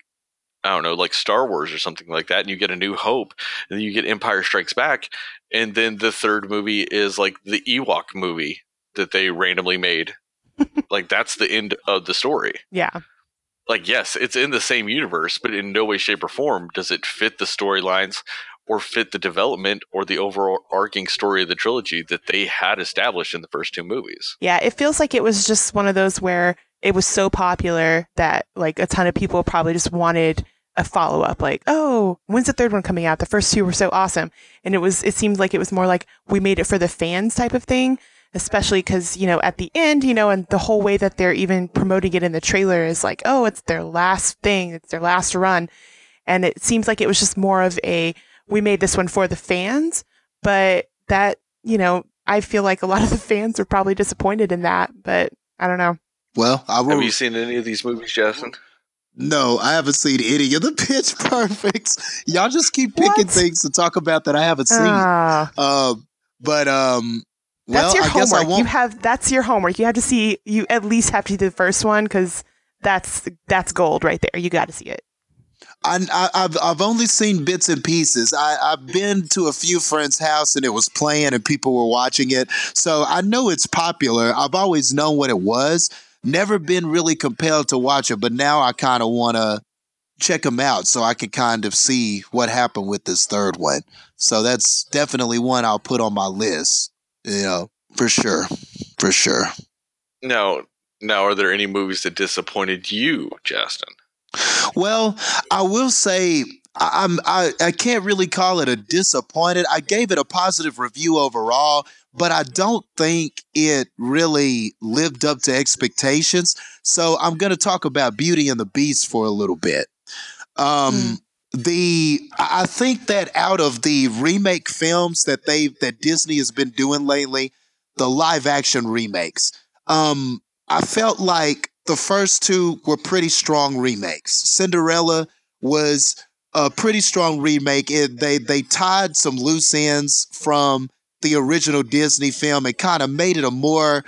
i don't know like star wars or something like that and you get a new hope and then you get empire strikes back and then the third movie is like the ewok movie that they randomly made like that's the end of the story Yeah. like yes it's in the same universe but in no way shape or form does it fit the storylines or fit the development or the overarching story of the trilogy that they had established in the first two movies Yeah. It feels like it was just one of those where it was so popular that like a ton of people probably just wanted a follow up. Like, oh, when's the third one coming out? The first two were so awesome. And it was, it seemed like it was more like we made it for the fans type of thing. Especially because, you know, at the end, you know, and the whole way that they're even promoting it in the trailer is like, oh, it's their last thing. It's their last run. And it seems like it was just more of a, we made this one for the fans, but that, you know, I feel like a lot of the fans are probably disappointed in that, but I don't know. Well, I will. have you seen any of these movies justin No, I haven't seen any of the Pitch Perfects. Y'all just keep picking What? things to talk about that I haven't seen. Ah, Um, but um, well, that's your I guess I homework. won't. You have that's your homework. You have to see. You at least have to see the first one because that's that's gold right there. You got to see it. I, I've I've only seen bits and pieces. I, I've been to a few friends' house and it was playing and people were watching it, so I know it's popular. I've always known what it was. Never been really compelled to watch it, but now I kind of want to check them out so I can kind of see what happened with this third one. So that's definitely one I'll put on my list. You know, for sure, for sure. now now are there any movies that disappointed you justin Well, I will say I- I'm I, I can't really call it a disappointed. I gave it a positive review overall, but I don't think it really lived up to expectations. So I'm going to talk about Beauty and the Beast for a little bit. Um, the I I think that out of the remake films that they that Disney has been doing lately, the live action remakes, um, I felt like the first two were pretty strong remakes. Cinderella was a pretty strong remake. It, they they tied some loose ends from the original Disney film and kind of made it a more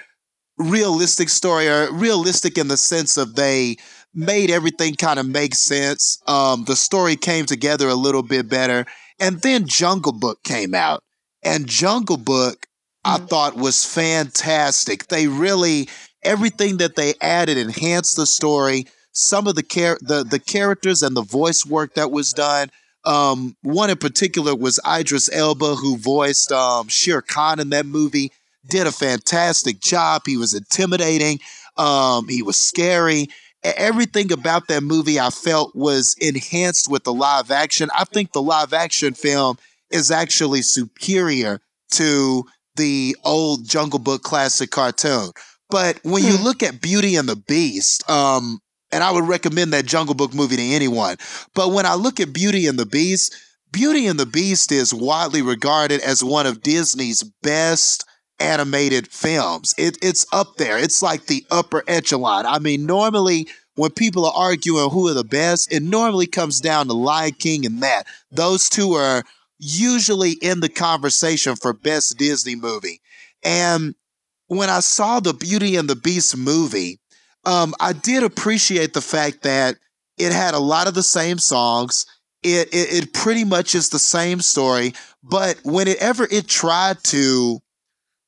realistic story, or realistic in the sense of they made everything kind of make sense. Um, the story came together a little bit better, and then Jungle Book came out, and Jungle Book I Mhm. thought was fantastic. They really everything that they added enhanced the story. Some of the char- the the characters and the voice work that was done. Um, one in particular was Idris Elba, who voiced um, Shere Khan in that movie. Did a fantastic job. He was intimidating. Um, he was scary. Everything about that movie I felt was enhanced with the live action. I think the live action film is actually superior to the old Jungle Book classic cartoon. But when you Hmm. look at Beauty and the Beast, um, and I would recommend that Jungle Book movie to anyone. But when I look at Beauty and the Beast, Beauty and the Beast is widely regarded as one of Disney's best animated films. It, it's up there. It's like the upper echelon. I mean, normally when people are arguing who are the best, it normally comes down to Lion King and that. Those two are usually in the conversation for best Disney movie. And when I saw the Beauty and the Beast movie, um, I did appreciate the fact that it had a lot of the same songs. It, it, it pretty much is the same story, but whenever it tried to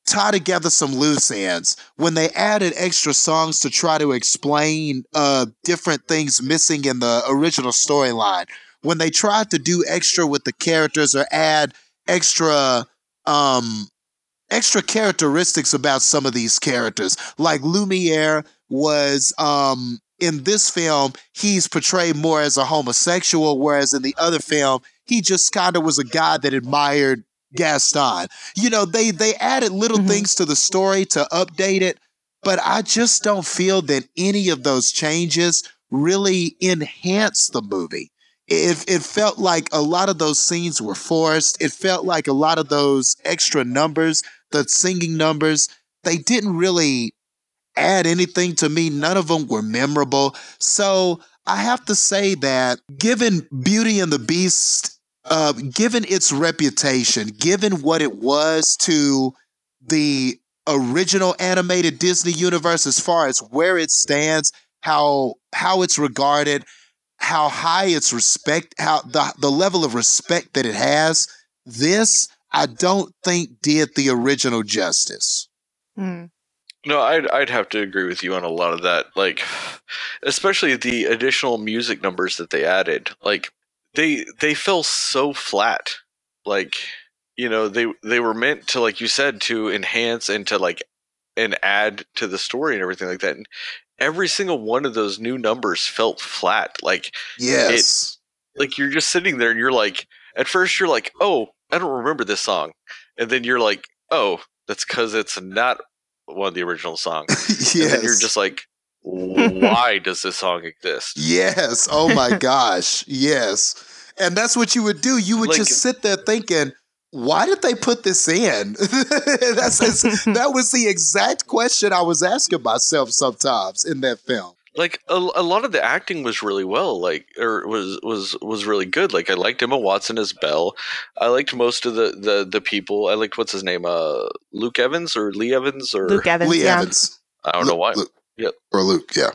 tie together some loose ends, when they added extra songs to try to explain uh, different things missing in the original storyline, when they tried to do extra with the characters or add extra um extra characteristics about some of these characters like lumiere was um in this film he's portrayed more as a homosexual whereas in the other film he just kind of was a guy that admired gaston you know they they added little Mhm. things to the story to update it but i just don't feel that any of those changes really enhance the movie it, it felt like a lot of those scenes were forced. It felt like a lot of those extra numbers, the singing numbers, they didn't really add anything to me. None of them were memorable. So I have to say that given Beauty and the Beast, uh, given its reputation, given what it was to the original animated Disney universe as far as where it stands, how how it's regarded, how high its respect, how the the level of respect that it has, this I don't think did the original justice. Hmm. No, I'd I'd have to agree with you on a lot of that. Like, especially the additional music numbers that they added. Like, they they fell so flat. Like, you know, they they were meant to, like you said, to enhance and to like and add to the story and everything like that. And every single one of those new numbers felt flat. Like, Yes. like you're just sitting there and you're like, at first you're like, oh, I don't remember this song, and then you're like, oh, that's because it's not one of the original songs. yes. And then you're just like, why does this song exist? Yes. Oh my gosh. Yes. And that's what you would do. You would Like- just sit there thinking, why did they put this in? that's that was the exact question I was asking myself sometimes in that film. Like a, a lot of the acting was really well, like or was was was really good. Like I liked Emma Watson as Belle. I liked most of the the the people. I liked what's his name, uh, Luke Evans or Lee Evans or Luke Evans. Lee yeah. Evans. I don't know why. Luke, Yep. Or Luke, yeah.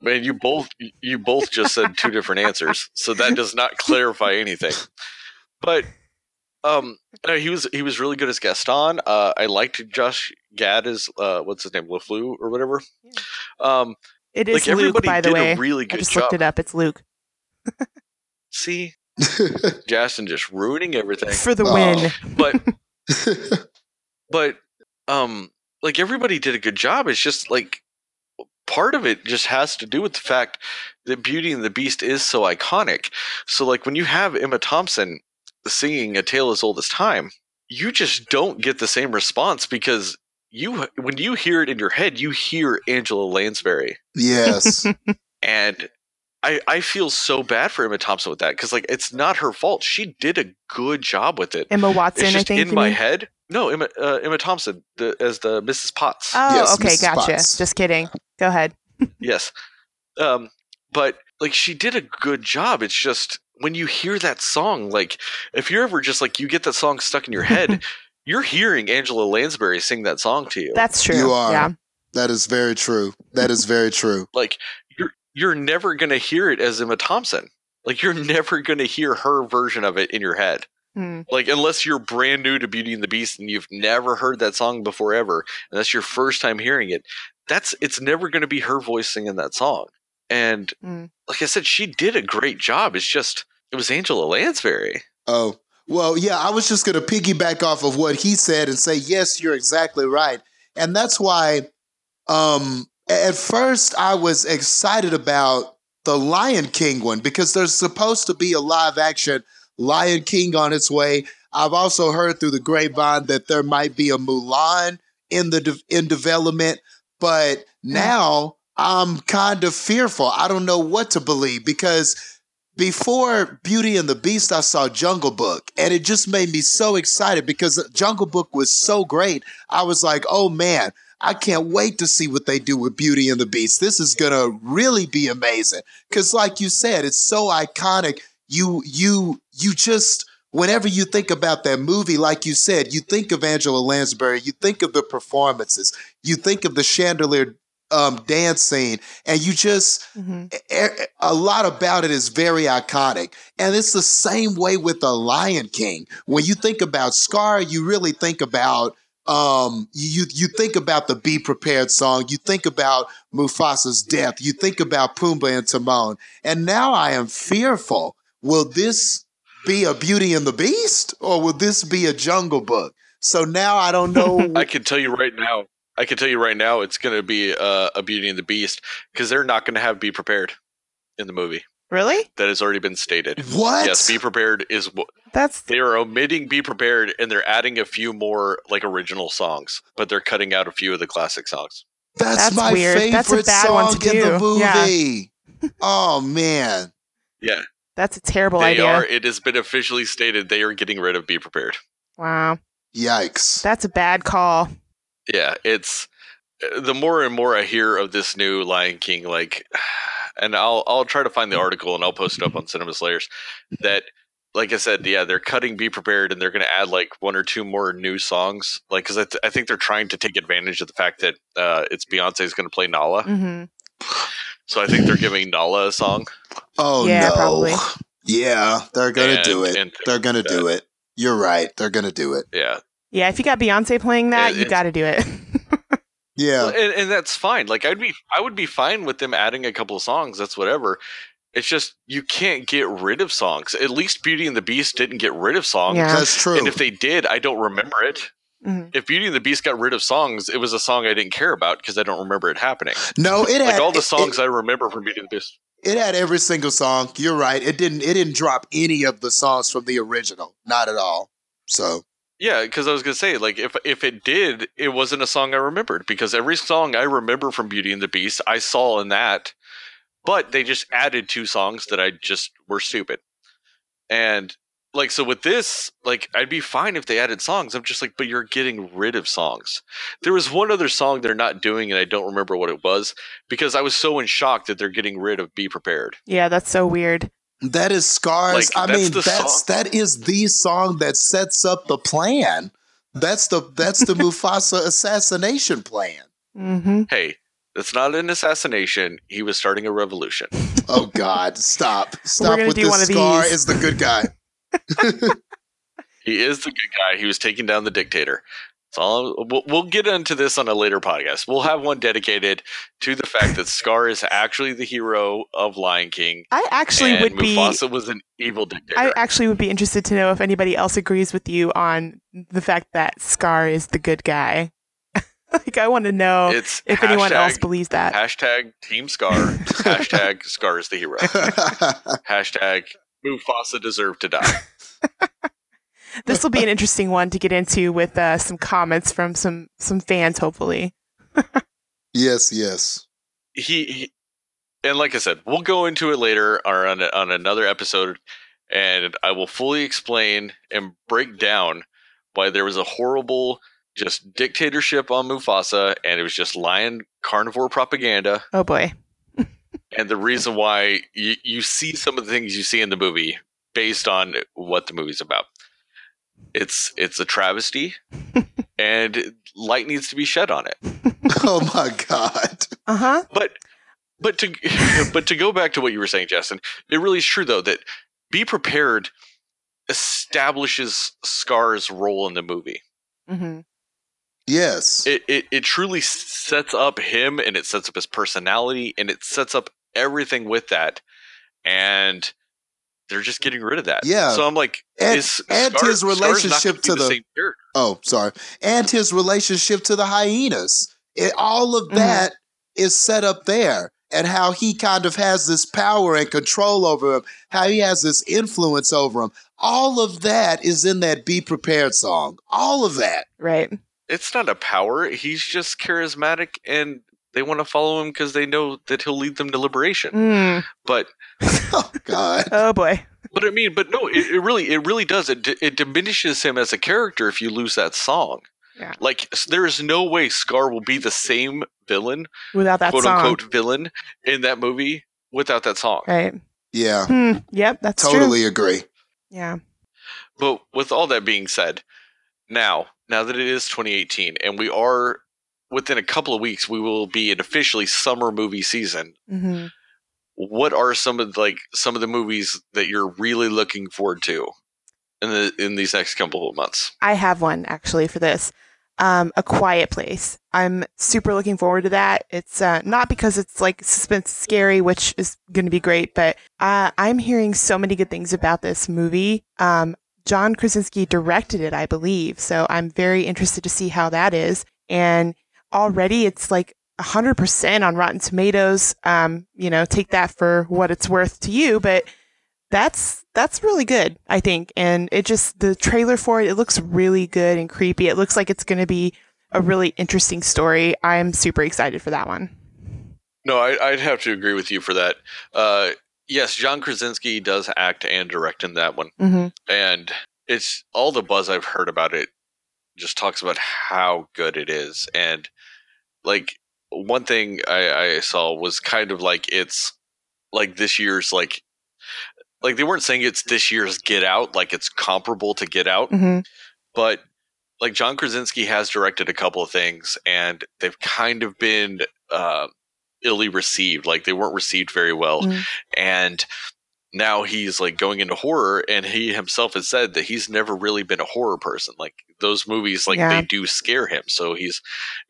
Man, you both you both just said two different answers, so that does not clarify anything. But um, no, he was he was really good as Gaston. Uh, I liked Josh Gad as uh, what's his name, LeFleur or whatever. Um, It is like Luke, by the did way. a really I just job. looked it up. It's Luke See, Justin just ruining everything. for the Oh. win. But but um, like everybody did a good job. It's just like part of it just has to do with the fact that Beauty and the Beast is so iconic. So like when you have Emma Thompson singing A Tale as Old as Time, you just don't get the same response because you when you hear it in your head, you hear Angela Lansbury. yes. And I I feel so bad for Emma Thompson with that because like it's not her fault. She did a good job with it. Emma Watson, It's I just think. in my mean? head. No, Emma uh, Emma Thompson the, as the Mrs. Potts. Oh, Yes, okay, Mrs. gotcha. Potts. Just kidding. Go ahead. Yes. Um, but like she did a good job. It's just when you hear that song, like if you're ever just like you get that song stuck in your head, you're hearing Angela Lansbury sing that song to you. That's true. You are. Yeah. that is very true. That is very true. like you're you're never gonna hear it as Emma Thompson. Like you're never gonna hear her version of it in your head. Hmm. Like unless you're brand new to Beauty and the Beast and you've never heard that song before ever, and that's your first time hearing it, that's it's never gonna be her voice singing that song. And Mm. like I said, she did a great job. It's just it was Angela Lansbury. Oh, well, yeah, I was just going to piggyback off of what he said and say, yes, you're exactly right. And that's why, um, at first, I was excited about the Lion King one because there's supposed to be a live action Lion King on its way. I've also heard through the grapevine that there might be a Mulan in the de- in development, but now I'm kind of fearful. I don't know what to believe because before Beauty and the Beast, I saw Jungle Book, and it just made me so excited because Jungle Book was so great. I was like, oh man, I can't wait to see what they do with Beauty and the Beast. This is gonna really be amazing. Cause like you said, it's so iconic. You you you just whenever you think about that movie, like you said, you think of Angela Lansbury, you think of the performances, you think of the chandelier um, dance scene, and you just hmm a, a lot about it is very iconic. And it's the same way with the Lion King. When you think about Scar, you really think about um you you think about the Be Prepared song, you think about Mufasa's death, you think about Pumbaa and Timon. And now I am fearful. Will this be a Beauty and the Beast or will this be a Jungle Book? So now I don't know. I can tell you right now. I can tell you right now, it's going to be uh, a Beauty and the Beast because they're not going to have Be Prepared in the movie. Really? That has already been stated. what? Yes, Be Prepared is. what. That's They are omitting Be Prepared and they're adding a few more like original songs, but they're cutting out a few of the classic songs. That's, That's my weird. favorite That's a bad song one to in the do. Yeah. movie. oh man. Yeah, that's a terrible they idea. are. It has been officially stated they are getting rid of Be Prepared. Wow, Yikes. that's a bad call. Yeah, it's uh, the more and more I hear of this new Lion King, like, and I'll I'll try to find the article and I'll post it up on Cinema Slayers. That, like I said, yeah, they're cutting Be Prepared and they're going to add like one or two more new songs, like because I, th- I think they're trying to take advantage of the fact that uh, it's Beyonce's going to play Nala, hmm so I think they're giving Nala a song. Oh Yeah, no. probably. Yeah, they're gonna do it. and they're gonna do it. You're right. They're gonna do it. Yeah, Yeah, if you got Beyonce playing that, It- you got to do it. Yeah. Well, and, and that's fine. Like I'd be, I would be fine with them adding a couple of songs. That's whatever. It's just you can't get rid of songs. At least Beauty and the Beast didn't get rid of songs. Yeah. That's true. And if they did, I don't remember it. Mhm. If Beauty and the Beast got rid of songs, it was a song I didn't care about because I don't remember it happening. no, it had Like all the it- songs I remember from Beauty and the Beast. It, it had every single song. You're right. It didn't. It didn't drop any of the songs from the original. Not at all. So Yeah, because I was gonna say, like, if if it did, it wasn't a song I remembered because every song I remember from Beauty and the Beast, I saw in that, but they just added two songs that I just were stupid, and like so with this, like I'd be fine if they added songs. I'm just like, but you're getting rid of songs. There was one other song they're not doing, and I don't remember what it was because I was so in shock that they're getting rid of "Be Prepared." yeah, that's so weird. That is scars. Like, I that's mean, that's song. that is the song that sets up the plan. That's the that's the Mufasa assassination plan. Mm-hmm. Hey, that's not an assassination. He was starting a revolution. Oh God! Stop! Stop with this. Scar is the good guy. He is the good guy. He was taking down the dictator. So I'll, we'll, we'll get into this on a later podcast. We'll have one dedicated to the fact that Scar is actually the hero of Lion King, I actually and would be. Mufasa was an evil dictator. I actually would be interested to know if anybody else agrees with you on the fact that Scar is the good guy. like, I want to know it's if anyone else believes that. Hashtag Team Scar. hashtag Scar is the hero. Hashtag Mufasa deserved to die. This will be an interesting one to get into with uh, some comments from some some fans, hopefully. yes, yes. he, he and like I said, we'll go into it later or on, on another episode, and I will fully explain and break down why there was a horrible just dictatorship on Mufasa, and it was just lion carnivore propaganda, Oh boy. and the reason why you, you see some of the things you see in the movie based on what the movie's about. It's it's a travesty, and light needs to be shed on it. Oh my God! Uh huh. But but to but to go back to what you were saying, Justin, it really is true though that be prepared establishes Scar's role in the movie. Mm-hmm. Yes. It, it it truly sets up him and it sets up his personality and it sets up everything with that. And they're just getting rid of that. Yeah. So I'm like, And- is and Scar- his relationship gonna be to the- same oh, sorry. And his relationship to the hyenas. It, all of Mhm. that is set up there. And how he kind of has this power and control over him, how he has this influence over him. All of that is in that Be Prepared song. All of that. Right. It's not a power. He's just charismatic and they want to follow him because they know that he'll lead them to liberation. Mm. But Oh, God. Oh boy. But I mean, but no, it, it really, it really does. It, it diminishes him as a character if you lose that song. Yeah. Like there is no way Scar will be the same villain, Without that quote song. unquote villain in that movie without that song. Right. Yeah, Hmm. Yep. That's true. totally agree. Yeah. but with all that being said, now now that it is 2018 and we are within a couple of weeks we will be in officially summer movie season. hmm What are some of like some of the movies that you're really looking forward to in the in these next couple of months? I have one actually for this. Um, a Quiet Place. I'm super looking forward to that. It's uh, not because it's like suspense scary, which is going to be great, but uh, I'm hearing so many good things about this movie. Um, John Krasinski directed it, I believe, so I'm very interested to see how that is. And already it's like 100% on Rotten Tomatoes. Um, you know, take that for what it's worth to you, but that's that's really good, I think. And it just the trailer for it, it looks really good and creepy. It looks like it's going to be a really interesting story. I'm super excited for that one. No, I, I'd have to agree with you for that. Uh, yes, John Krasinski does act and direct in that one, hmm and it's all the buzz I've heard about it just talks about how good it is, and like one thing I, I saw was kind of like it's like this year's like like they weren't saying it's this year's Get Out, like it's comparable to Get Out, hmm but like John Krasinski has directed a couple of things, and they've kind of been uh, illy received. Like they weren't received very well, Mm. and now he's like going into horror, and he himself has said that he's never really been a horror person. Like those movies, like Yeah. they do scare him, so he's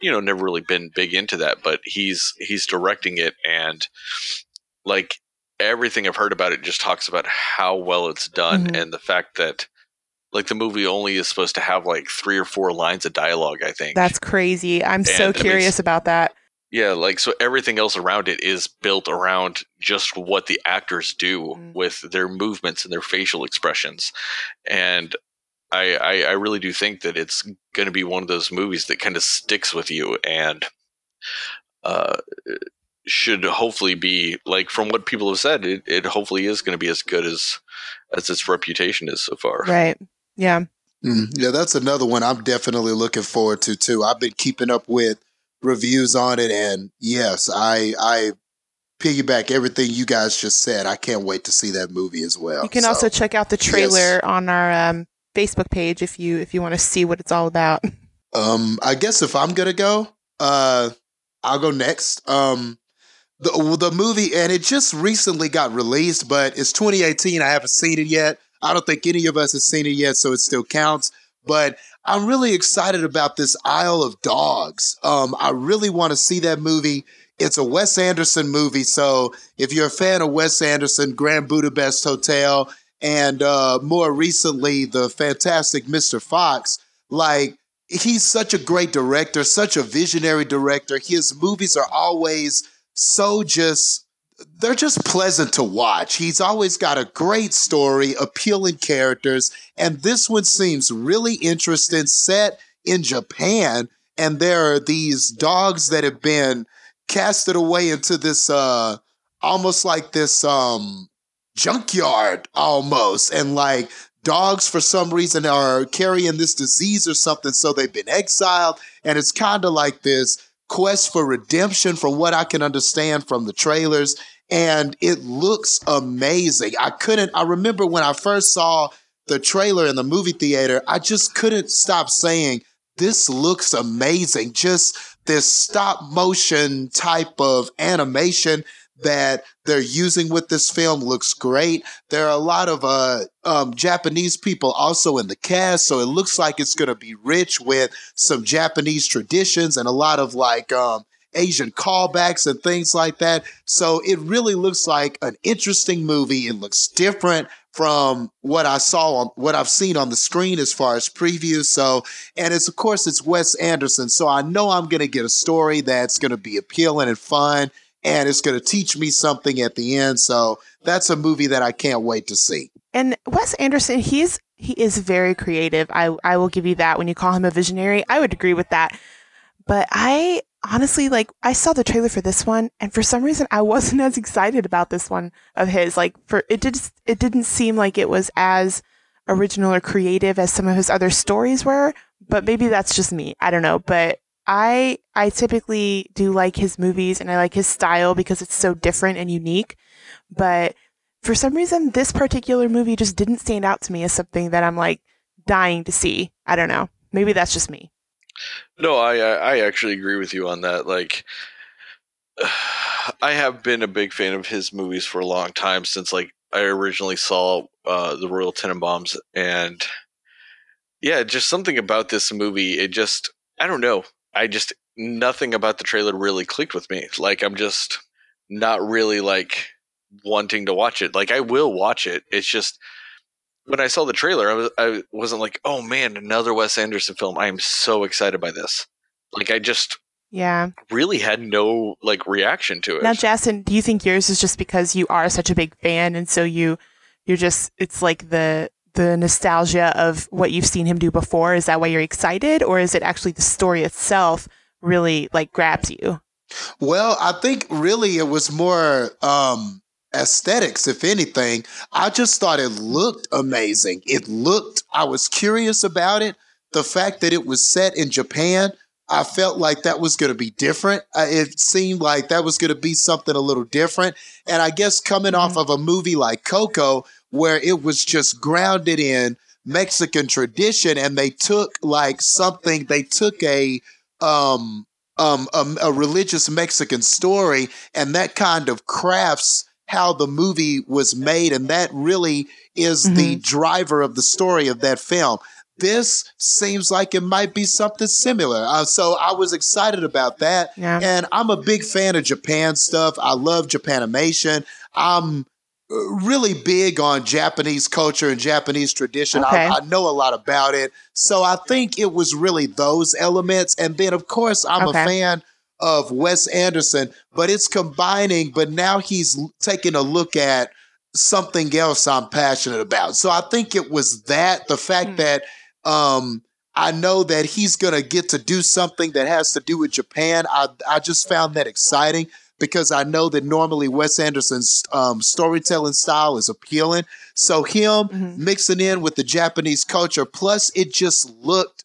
you know never really been big into that. But he's he's directing it, and like everything I've heard about it just talks about how well it's done, Mhm. and the fact that like the movie only is supposed to have like three or four lines of dialogue i think That's crazy. I'm so And, mean, curious about that. Yeah like so everything else around it is built around just what the actors do Mm. with their movements and their facial expressions and I, I i really do think that it's going to be one of those movies that kind of sticks with you and uh should hopefully be like from what people have said it, it hopefully is going to be as good as as its reputation is so far Right. Yeah. Mm, yeah, that's another one I'm definitely looking forward to too. I've been keeping up with reviews on it, and yes, I I piggyback everything you guys just said. I can't wait to see that movie as well. You can So, also check out the trailer on our um, Facebook page if you if you want to see what it's all about. um, I guess if I'm gonna go, uh, I'll go next. Um, the the movie, and it just recently got released, but it's 2018. I haven't seen it yet. I don't think any of us has seen it yet, so it still counts. But I'm really excited about this Isle of Dogs. Um, I really want to see that movie. It's a Wes Anderson movie, so if you're a fan of Wes Anderson, Grand Budapest Hotel, and uh, more recently the fantastic Mr. Fox, like he's such a great director, such a visionary director. His movies are always so just they're just pleasant to watch. He's always got a great story, appealing characters, and this one seems really interesting, set in Japan, and there are these dogs that have been casted away into this uh almost like this um junkyard almost and like dogs for some reason are carrying this disease or something so they've been exiled and it's kind of like this quest for redemption from what i can understand from the trailers and it looks amazing i couldn't i remember when i first saw the trailer in the movie theater i just couldn't stop saying this looks amazing just this stop motion type of animation that they're using with this film looks great. There are a lot of uh, um, Japanese people also in the cast, so it looks like it's going to be rich with some Japanese traditions and a lot of like um, Asian callbacks and things like that. So it really looks like an interesting movie. It looks different from what I saw on what I've seen on the screen as far as previews. So, and it's of course it's Wes Anderson, so I know I'm going to get a story that's going to be appealing and fun and it's going to teach me something at the end. So that's a movie that I can't wait to see. And Wes Anderson, he's he is very creative. I I will give you that. When you call him a visionary, I would agree with that. But I honestly like I saw the trailer for this one, and for some reason I wasn't as excited about this one of his. Like for it did it didn't seem like it was as original or creative as some of his other stories were. But maybe that's just me. I don't know. But I I typically do like his movies and I like his style because it's so different and unique. But for some reason, this particular movie just didn't stand out to me as something that I'm like dying to see. I don't know. Maybe that's just me. No, I I actually agree with you on that. Like, I have been a big fan of his movies for a long time since like I originally saw uh, the Royal Tenenbaums, and yeah, just something about this movie. It just I don't know. I just nothing about the trailer really clicked with me. Like I'm just not really like wanting to watch it. Like I will watch it. It's just when I saw the trailer, I was I wasn't like, oh man, another Wes Anderson film. I am so excited by this. Like I just yeah really had no like reaction to it. Now, Justin, do you think yours is just because you are such a big fan, and so you you're just it's like the the nostalgia of what you've seen him do before? Is that why you're excited, or is it actually the story itself really like grabs you? Well, I think really it was more um aesthetics, if anything. I just thought it looked amazing. It looked, I was curious about it. The fact that it was set in Japan, I felt like that was going to be different. Uh, it seemed like that was going to be something a little different. And I guess coming mm-hmm. off of a movie like Coco, where it was just grounded in Mexican tradition, and they took like something, they took a, um, um, a, a religious Mexican story, and that kind of crafts how the movie was made, and that really is mm-hmm. the driver of the story of that film. This seems like it might be something similar. Uh, so I was excited about that. Yeah. And I'm a big fan of Japan stuff. I love Japanimation. I'm uh, really big on Japanese culture and Japanese tradition. Okay. I, I, know a lot about it. So I think it was really those elements. And then, of course, I'm okay. a fan of Wes Anderson, but it's combining, but now he's taking a look at something else I'm passionate about. So I think it was that the fact mm. that um, I know that he's going to get to do something that has to do with Japan. I, I just found that exciting because I know that normally Wes Anderson's um, storytelling style is appealing. So him mm-hmm. mixing in with the Japanese culture, plus it just looked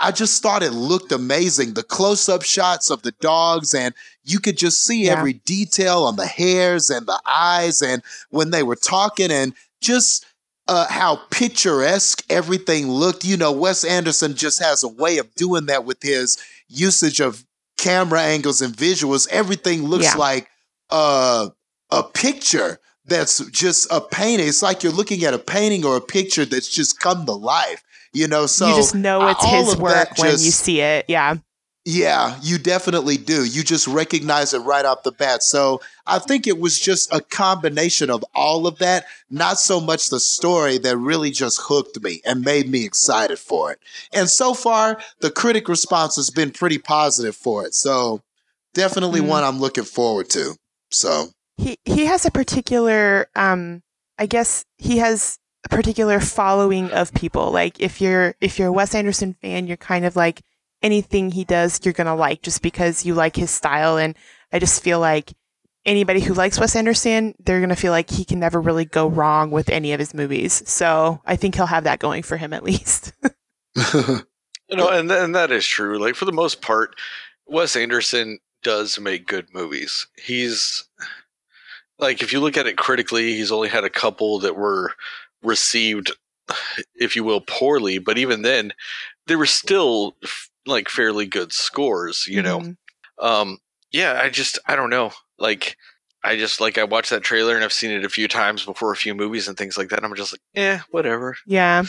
I just thought it looked amazing. The close up shots of the dogs, and you could just see yeah. every detail on the hairs and the eyes, and when they were talking, and just uh, how picturesque everything looked. You know, Wes Anderson just has a way of doing that with his usage of camera angles and visuals. Everything looks yeah. like uh, a picture that's just a painting. It's like you're looking at a painting or a picture that's just come to life. You know, so you just know it's his work when just, you see it. Yeah. Yeah, you definitely do. You just recognize it right off the bat. So I think it was just a combination of all of that, not so much the story that really just hooked me and made me excited for it. And so far, the critic response has been pretty positive for it. So definitely mm-hmm. one I'm looking forward to. So he he has a particular um I guess he has a particular following of people. Like if you're if you're a Wes Anderson fan, you're kind of like anything he does, you're gonna like just because you like his style. And I just feel like anybody who likes Wes Anderson, they're gonna feel like he can never really go wrong with any of his movies. So I think he'll have that going for him at least. you know, and and that is true. Like for the most part, Wes Anderson does make good movies. He's like if you look at it critically, he's only had a couple that were received, if you will, poorly. But even then, they were still like fairly good scores. You know, mm-hmm. um, yeah. I just I don't know. Like I just like I watched that trailer and I've seen it a few times before a few movies and things like that. I'm just like, eh, whatever. Yeah.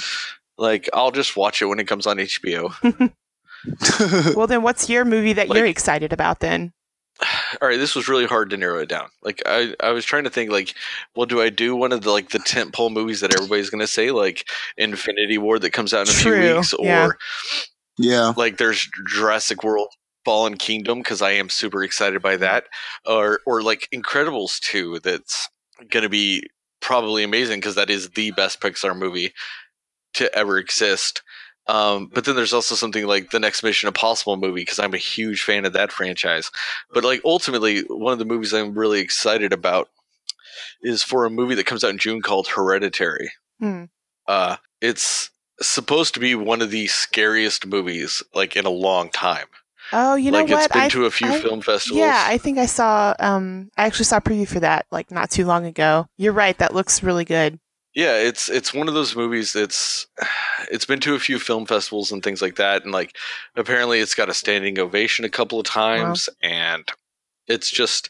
Like I'll just watch it when it comes on HBO. well, then, what's your movie that like, you're excited about then? all right, this was really hard to narrow it down. Like I, I was trying to think like, well, do I do one of the like the tent pole movies that everybody's gonna say, like Infinity War that comes out in a True. few weeks, yeah. or yeah, like there's Jurassic World Fallen Kingdom because I am super excited by that, or or like Incredibles two that's gonna be probably amazing because that is the best Pixar movie to ever exist. Um, but then there's also something like the next Mission Impossible movie because I'm a huge fan of that franchise. But like ultimately, one of the movies I'm really excited about is for a movie that comes out in June called Hereditary. Hmm. Uh, it's supposed to be one of the scariest movies like in a long time. Oh, you know like what? it's been I, to a few I- film festivals. Yeah, I think I saw. Um, I actually saw a preview for that like not too long ago. You're right. That looks really good. Yeah, it's it's one of those movies that's it's been to a few film festivals and things like that, and like apparently it's got a standing ovation a couple of times, and it's just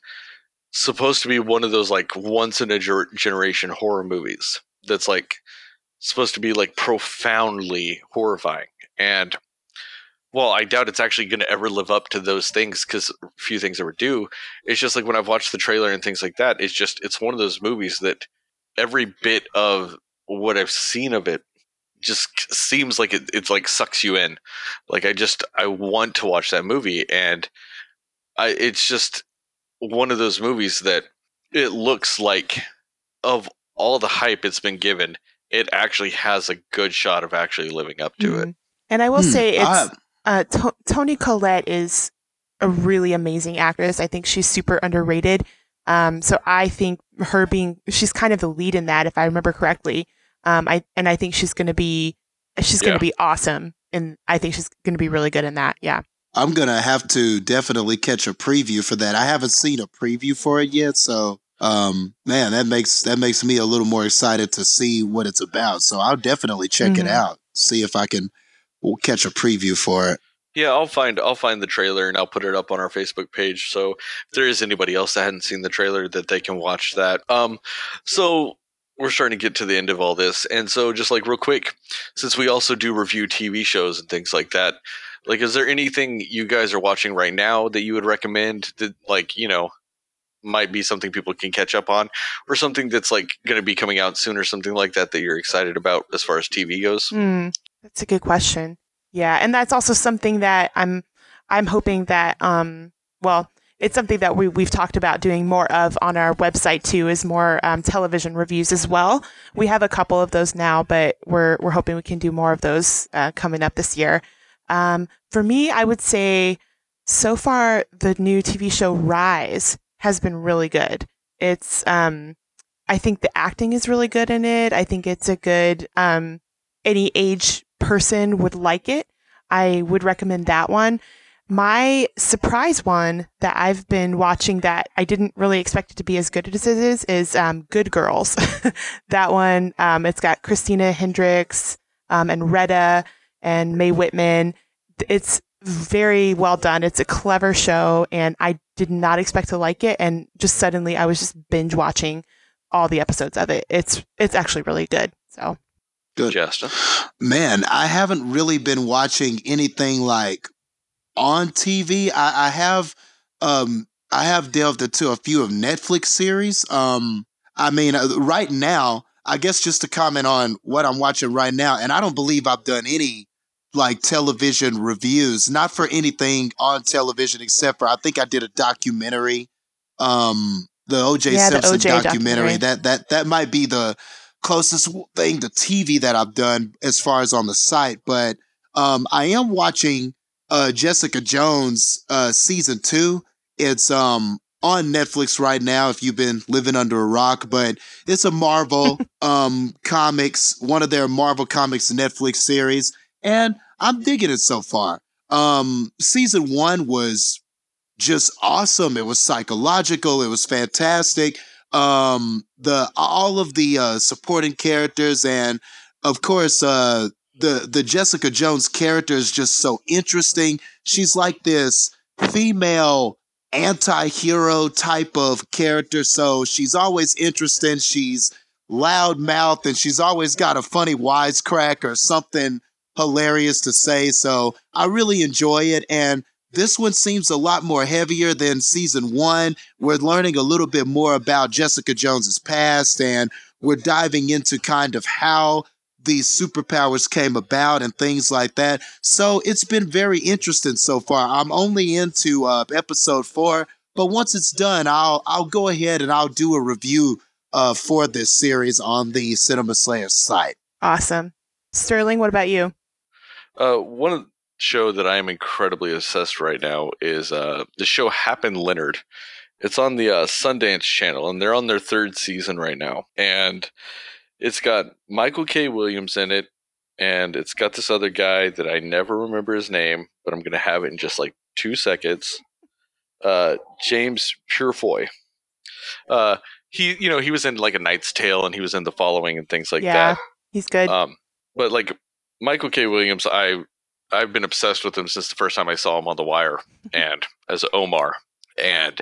supposed to be one of those like once in a ger- generation horror movies that's like supposed to be like profoundly horrifying and well i doubt it's actually going to ever live up to those things because a few things ever do. It's just like when i've watched the trailer and things like that it's just it's one of those movies that every bit of what i've seen of it just seems like it, it's like sucks you in like i just i want to watch that movie and i it's just one of those movies that it looks like of all the hype it's been given it actually has a good shot of actually living up to it Mhm. And I will Hmm, say, it's I- uh, to- Toni Collette is a really amazing actress. I think she's super underrated. Um, so I think her being she's kind of the lead in that, if I remember correctly. Um, I and I think she's going to be she's going Yeah. to be awesome, and I think she's going to be really good in that. Yeah. I'm gonna have to definitely catch a preview for that. I haven't seen a preview for it yet, so um, man, that makes that makes me a little more excited to see what it's about. So I'll definitely check it Mhm. out, see if I can we'll catch a preview for it. Yeah i'll find i'll find the trailer and i'll put it up on our facebook page so if there is anybody else that hadn't seen the trailer that they can watch that um so we're starting to get to the end of all this and so just like real quick since we also do review tv shows and things like that like is there anything you guys are watching right now that you would recommend that like you know might be something people can catch up on or something that's like going to be coming out soon or something like that that you're excited about as far as tv goes Hmm, that's a good question. Yeah, and that's also something that I'm I'm hoping that um well, it's something that we we've talked about doing more of on our website too is more um, television reviews as well. We have a couple of those now, but we're we're hoping we can do more of those uh, coming up this year. Um, for me, I would say so far the new TV show Rise has been really good. It's um I think the acting is really good in it. I think it's a good um any age person would like it. I would recommend that one. My surprise one that I've been watching that I didn't really expect it to be as good as it is is um, Good Girls. that one, um, it's got Christina Hendricks um, and Retta and Mae Whitman. It's very well done. It's a clever show, and I did not expect to like it. And just suddenly, I was just binge watching all the episodes of it. It's it's actually really good. So Good. justin Man, I haven't really been watching anything like on TV. I, I have um I have delved into a few of Netflix series. Um I mean uh, right now, I guess just to comment on what I'm watching right now, and I don't believe I've done any like television reviews, not for anything on television except for I think I did a documentary. Um the OJ Yeah, the Simpson OJ documentary. documentary. That that that might be the closest thing to TV that I've done as far as on the site, but um, I am watching uh, Jessica Jones uh, season two. It's um, on Netflix right now. If you've been living under a rock, but it's a Marvel um, comics, one of their Marvel comics Netflix series, and I'm digging it so far. Um, season one was just awesome. It was psychological. It was fantastic um the all of the uh supporting characters and of course uh the the Jessica Jones character is just so interesting. She's like this female anti-hero type of character so she's always interesting. She's loud mouthed and she's always got a funny wisecrack or something hilarious to say. So I really enjoy it and this one seems a lot more heavier than season one. We're learning a little bit more about Jessica Jones's past, and we're diving into kind of how these superpowers came about and things like that. So it's been very interesting so far. I'm only into uh, episode four, but once it's done, I'll I'll go ahead and I'll do a review uh, for this series on the Cinema Slayer site. awesome. Sterling, what about you? Uh, one of- show that I am incredibly obsessed right now is uh, the show Hap and Leonard. It's on the uh, Sundance Channel, and they're on their third season right now. And it's got Michael K. Williams in it, and it's got this other guy that I never remember his name, but I'm gonna have it in just like two seconds. Uh, James Purefoy. Uh, he, you know, he was in like a Knight's Tale, and he was in The Following and things like yeah, that. he's good. Um, but like Michael K. Williams, I I've been obsessed with him since the first time I saw him on The Wire and as Omar. And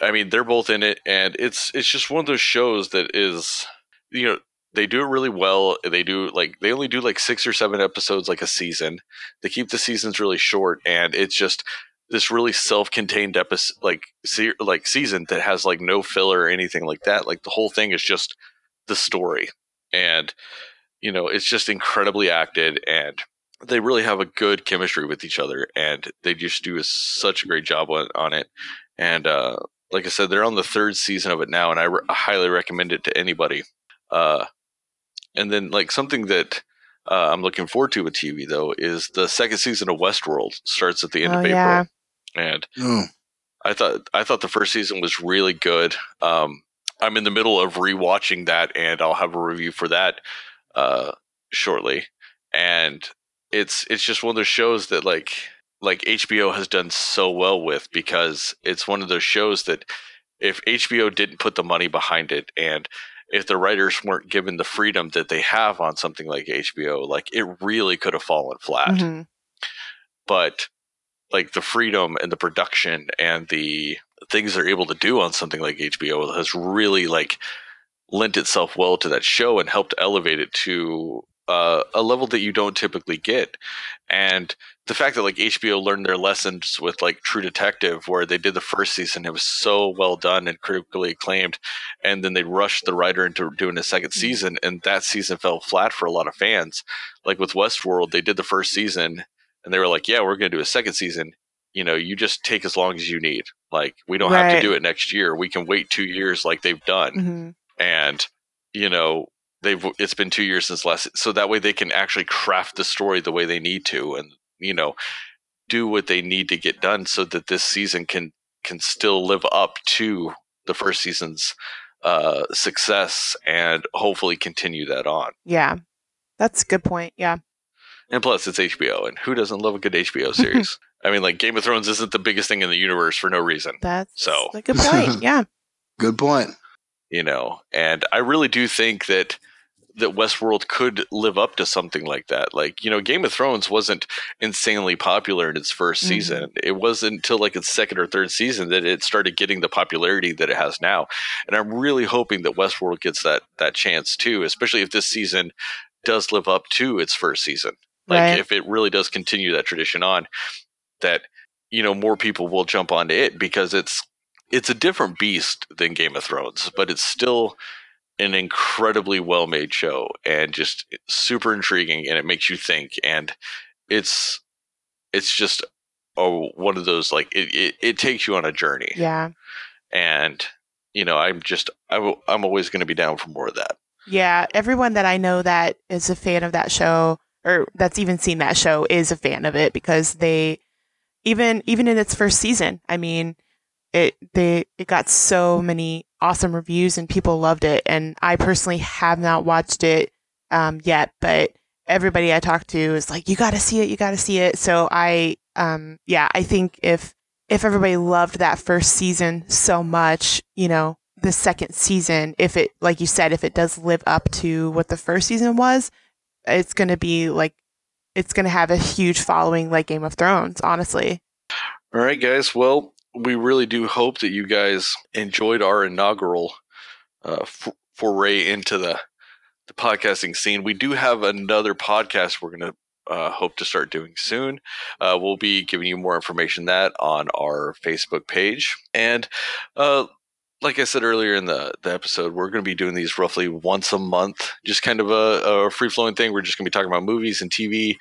I mean, they're both in it, and it's it's just one of those shows that is, you know, they do it really well. They do like they only do like six or seven episodes like a season. They keep the seasons really short, and it's just this really self-contained episode like se- like season that has like no filler or anything like that. Like the whole thing is just the story, and you know, it's just incredibly acted and they really have a good chemistry with each other and they just do a, such a great job on, on it. And, uh, like I said, they're on the third season of it now, and I re- highly recommend it to anybody. Uh, and then, like something that uh, I'm looking forward to with TV though is the second season of Westworld starts at the end Oh, of April, yeah. and Oh, I thought I thought the first season was really good. Um, I'm in the middle of rewatching that, and I'll have a review for that uh, shortly. And it's it's just one of those shows that like like HBO has done so well with because it's one of those shows that if HBO didn't put the money behind it and if the writers weren't given the freedom that they have on something like HBO, like it really could have fallen flat Mhm. but like the freedom and the production and the things they're able to do on something like HBO has really like lent itself well to that show and helped elevate it to uh, a level that you don't typically get. And the fact that like HBO learned their lessons with like True Detective, where they did the first season, it was so well done and critically acclaimed, and then they rushed the writer into doing a second season, and that season fell flat for a lot of fans. Like with Westworld, they did the first season, and they were like, "Yeah, we're going to do a second season. You know, you just take as long as you need. Like, we don't have to do it next year. We can wait two years, like they've done." Mhm. and you know they've it's been two years since last so that way they can actually craft the story the way they need to and you know do what they need to get done so that this season can can still live up to the first season's uh success and hopefully continue that on Yeah, that's a good point. Yeah, and plus it's hbo and who doesn't love a good hbo series i mean like game of thrones isn't the biggest thing in the universe for no reason that's So- a good point. Yeah, good point. you know and i really do think that that westworld could live up to something like that like you know game of thrones wasn't insanely popular in its 1st Mhm. season it wasn't until like its second or third season that it started getting the popularity that it has now and i'm really hoping that westworld gets that that chance too especially if this season does live up to its first season like Right. if it really does continue that tradition on that you know more people will jump onto it because it's it's a different beast than Game of Thrones, but it's still an incredibly well made show and just super intriguing and it makes you think and it's it's just oh one of those like it, it, it takes you on a journey yeah, and you know i'm just I w- i'm always going to be down for more of that yeah. Everyone that I know that is a fan of that show, or that's even seen that show, is a fan of it because they even even in its first season. I mean, it they it got so many awesome reviews and people loved it. And I personally have not watched it um, yet, but everybody I talked to is like, "You got to see it, you got to see it." So I, um, yeah, I think if if everybody loved that first season so much, you know, the second season, if it, like you said, if it does live up to what the first season was, it's going to be like, it's going to have a huge following like Game of Thrones, honestly. all right guys well we really do hope that you guys enjoyed our inaugural uh, foray into the the podcasting scene we do have another podcast we're going to uh, hope to start doing soon. Uh, we'll be giving you more information that on our Facebook page. And uh, like I said earlier in the, the episode, we're going to be doing these roughly once a month, just kind of a, a free flowing thing. We're just going to be talking about movies and TV,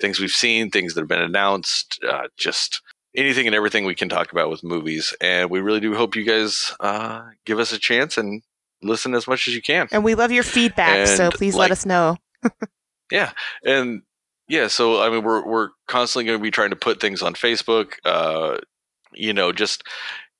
things we've seen, things that have been announced, uh, just anything and everything we can talk about with movies. And we really do hope you guys uh, give us a chance and listen as much as you can. And we love your feedback, so please like- let us know. Yeah, and yeah so i mean we're we're constantly going to be trying to put things on facebook uh you know just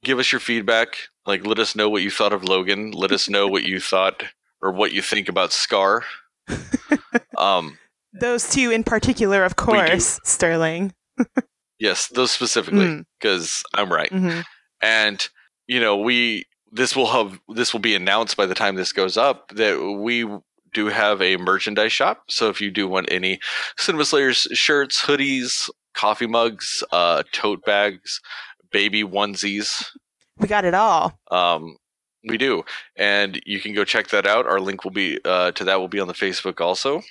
give us your feedback like let us know what you thought of logan let us know what you thought or what you think about scar um Those two in particular, of course, Sterling. Yes, those specifically Mm. because I'm right. hmm and you know we this will have this will be announced by the time this goes up that we do have a merchandise shop. So if you do want any cinema slayers shirts hoodies coffee mugs uh tote bags baby onesies. We got it all. um we do. And you can go check that out. Our link will be uh to that will be on the facebook also.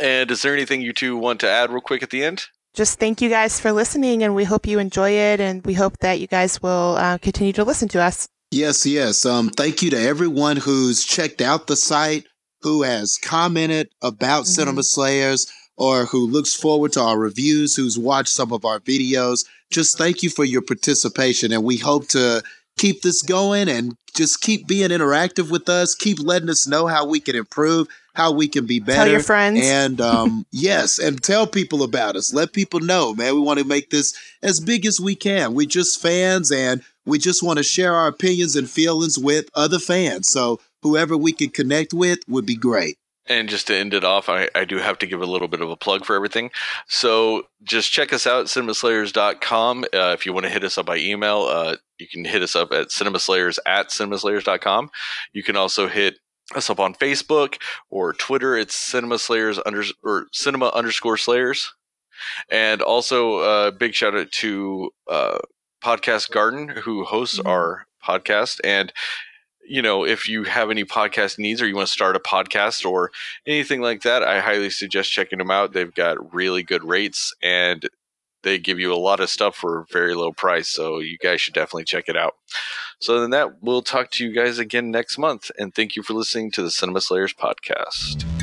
And is there anything you two want to add real quick at the end Just thank you guys for listening, and we hope you enjoy it, and we hope that you guys will uh, continue to listen to us. Yes, yes. Um, thank you to everyone who's checked out the site, who has commented about Mhm. Cinema Slayers, or who looks forward to our reviews, who's watched some of our videos. Just thank you for your participation, and we hope to keep this going and just keep being interactive with us. Keep letting us know how we can improve, how we can be better. Tell your friends. And um, yes, and tell people about us. Let people know, man. We want to make this as big as we can. We're just fans and we just want to share our opinions and feelings with other fans. So whoever we can connect with would be great. And just to end it off, I, I do have to give a little bit of a plug for everything. So just check us out, at cinemaslayers.com. Uh, if you want to hit us up by email, uh, you can hit us up at cinemaslayers at cinemaslayers.com. You can also hit us up on Facebook or Twitter. It's cinemaslayers under, or cinema underscore slayers. And also a big shout out to uh, Podcast Garden, who hosts Mhm. our podcast. And you know, if you have any podcast needs or you want to start a podcast or anything like that, I highly suggest checking them out. They've got really good rates and they give you a lot of stuff for a very low price. So you guys should definitely check it out. So then that we'll talk to you guys again next month. And thank you for listening to the Cinema Slayers podcast.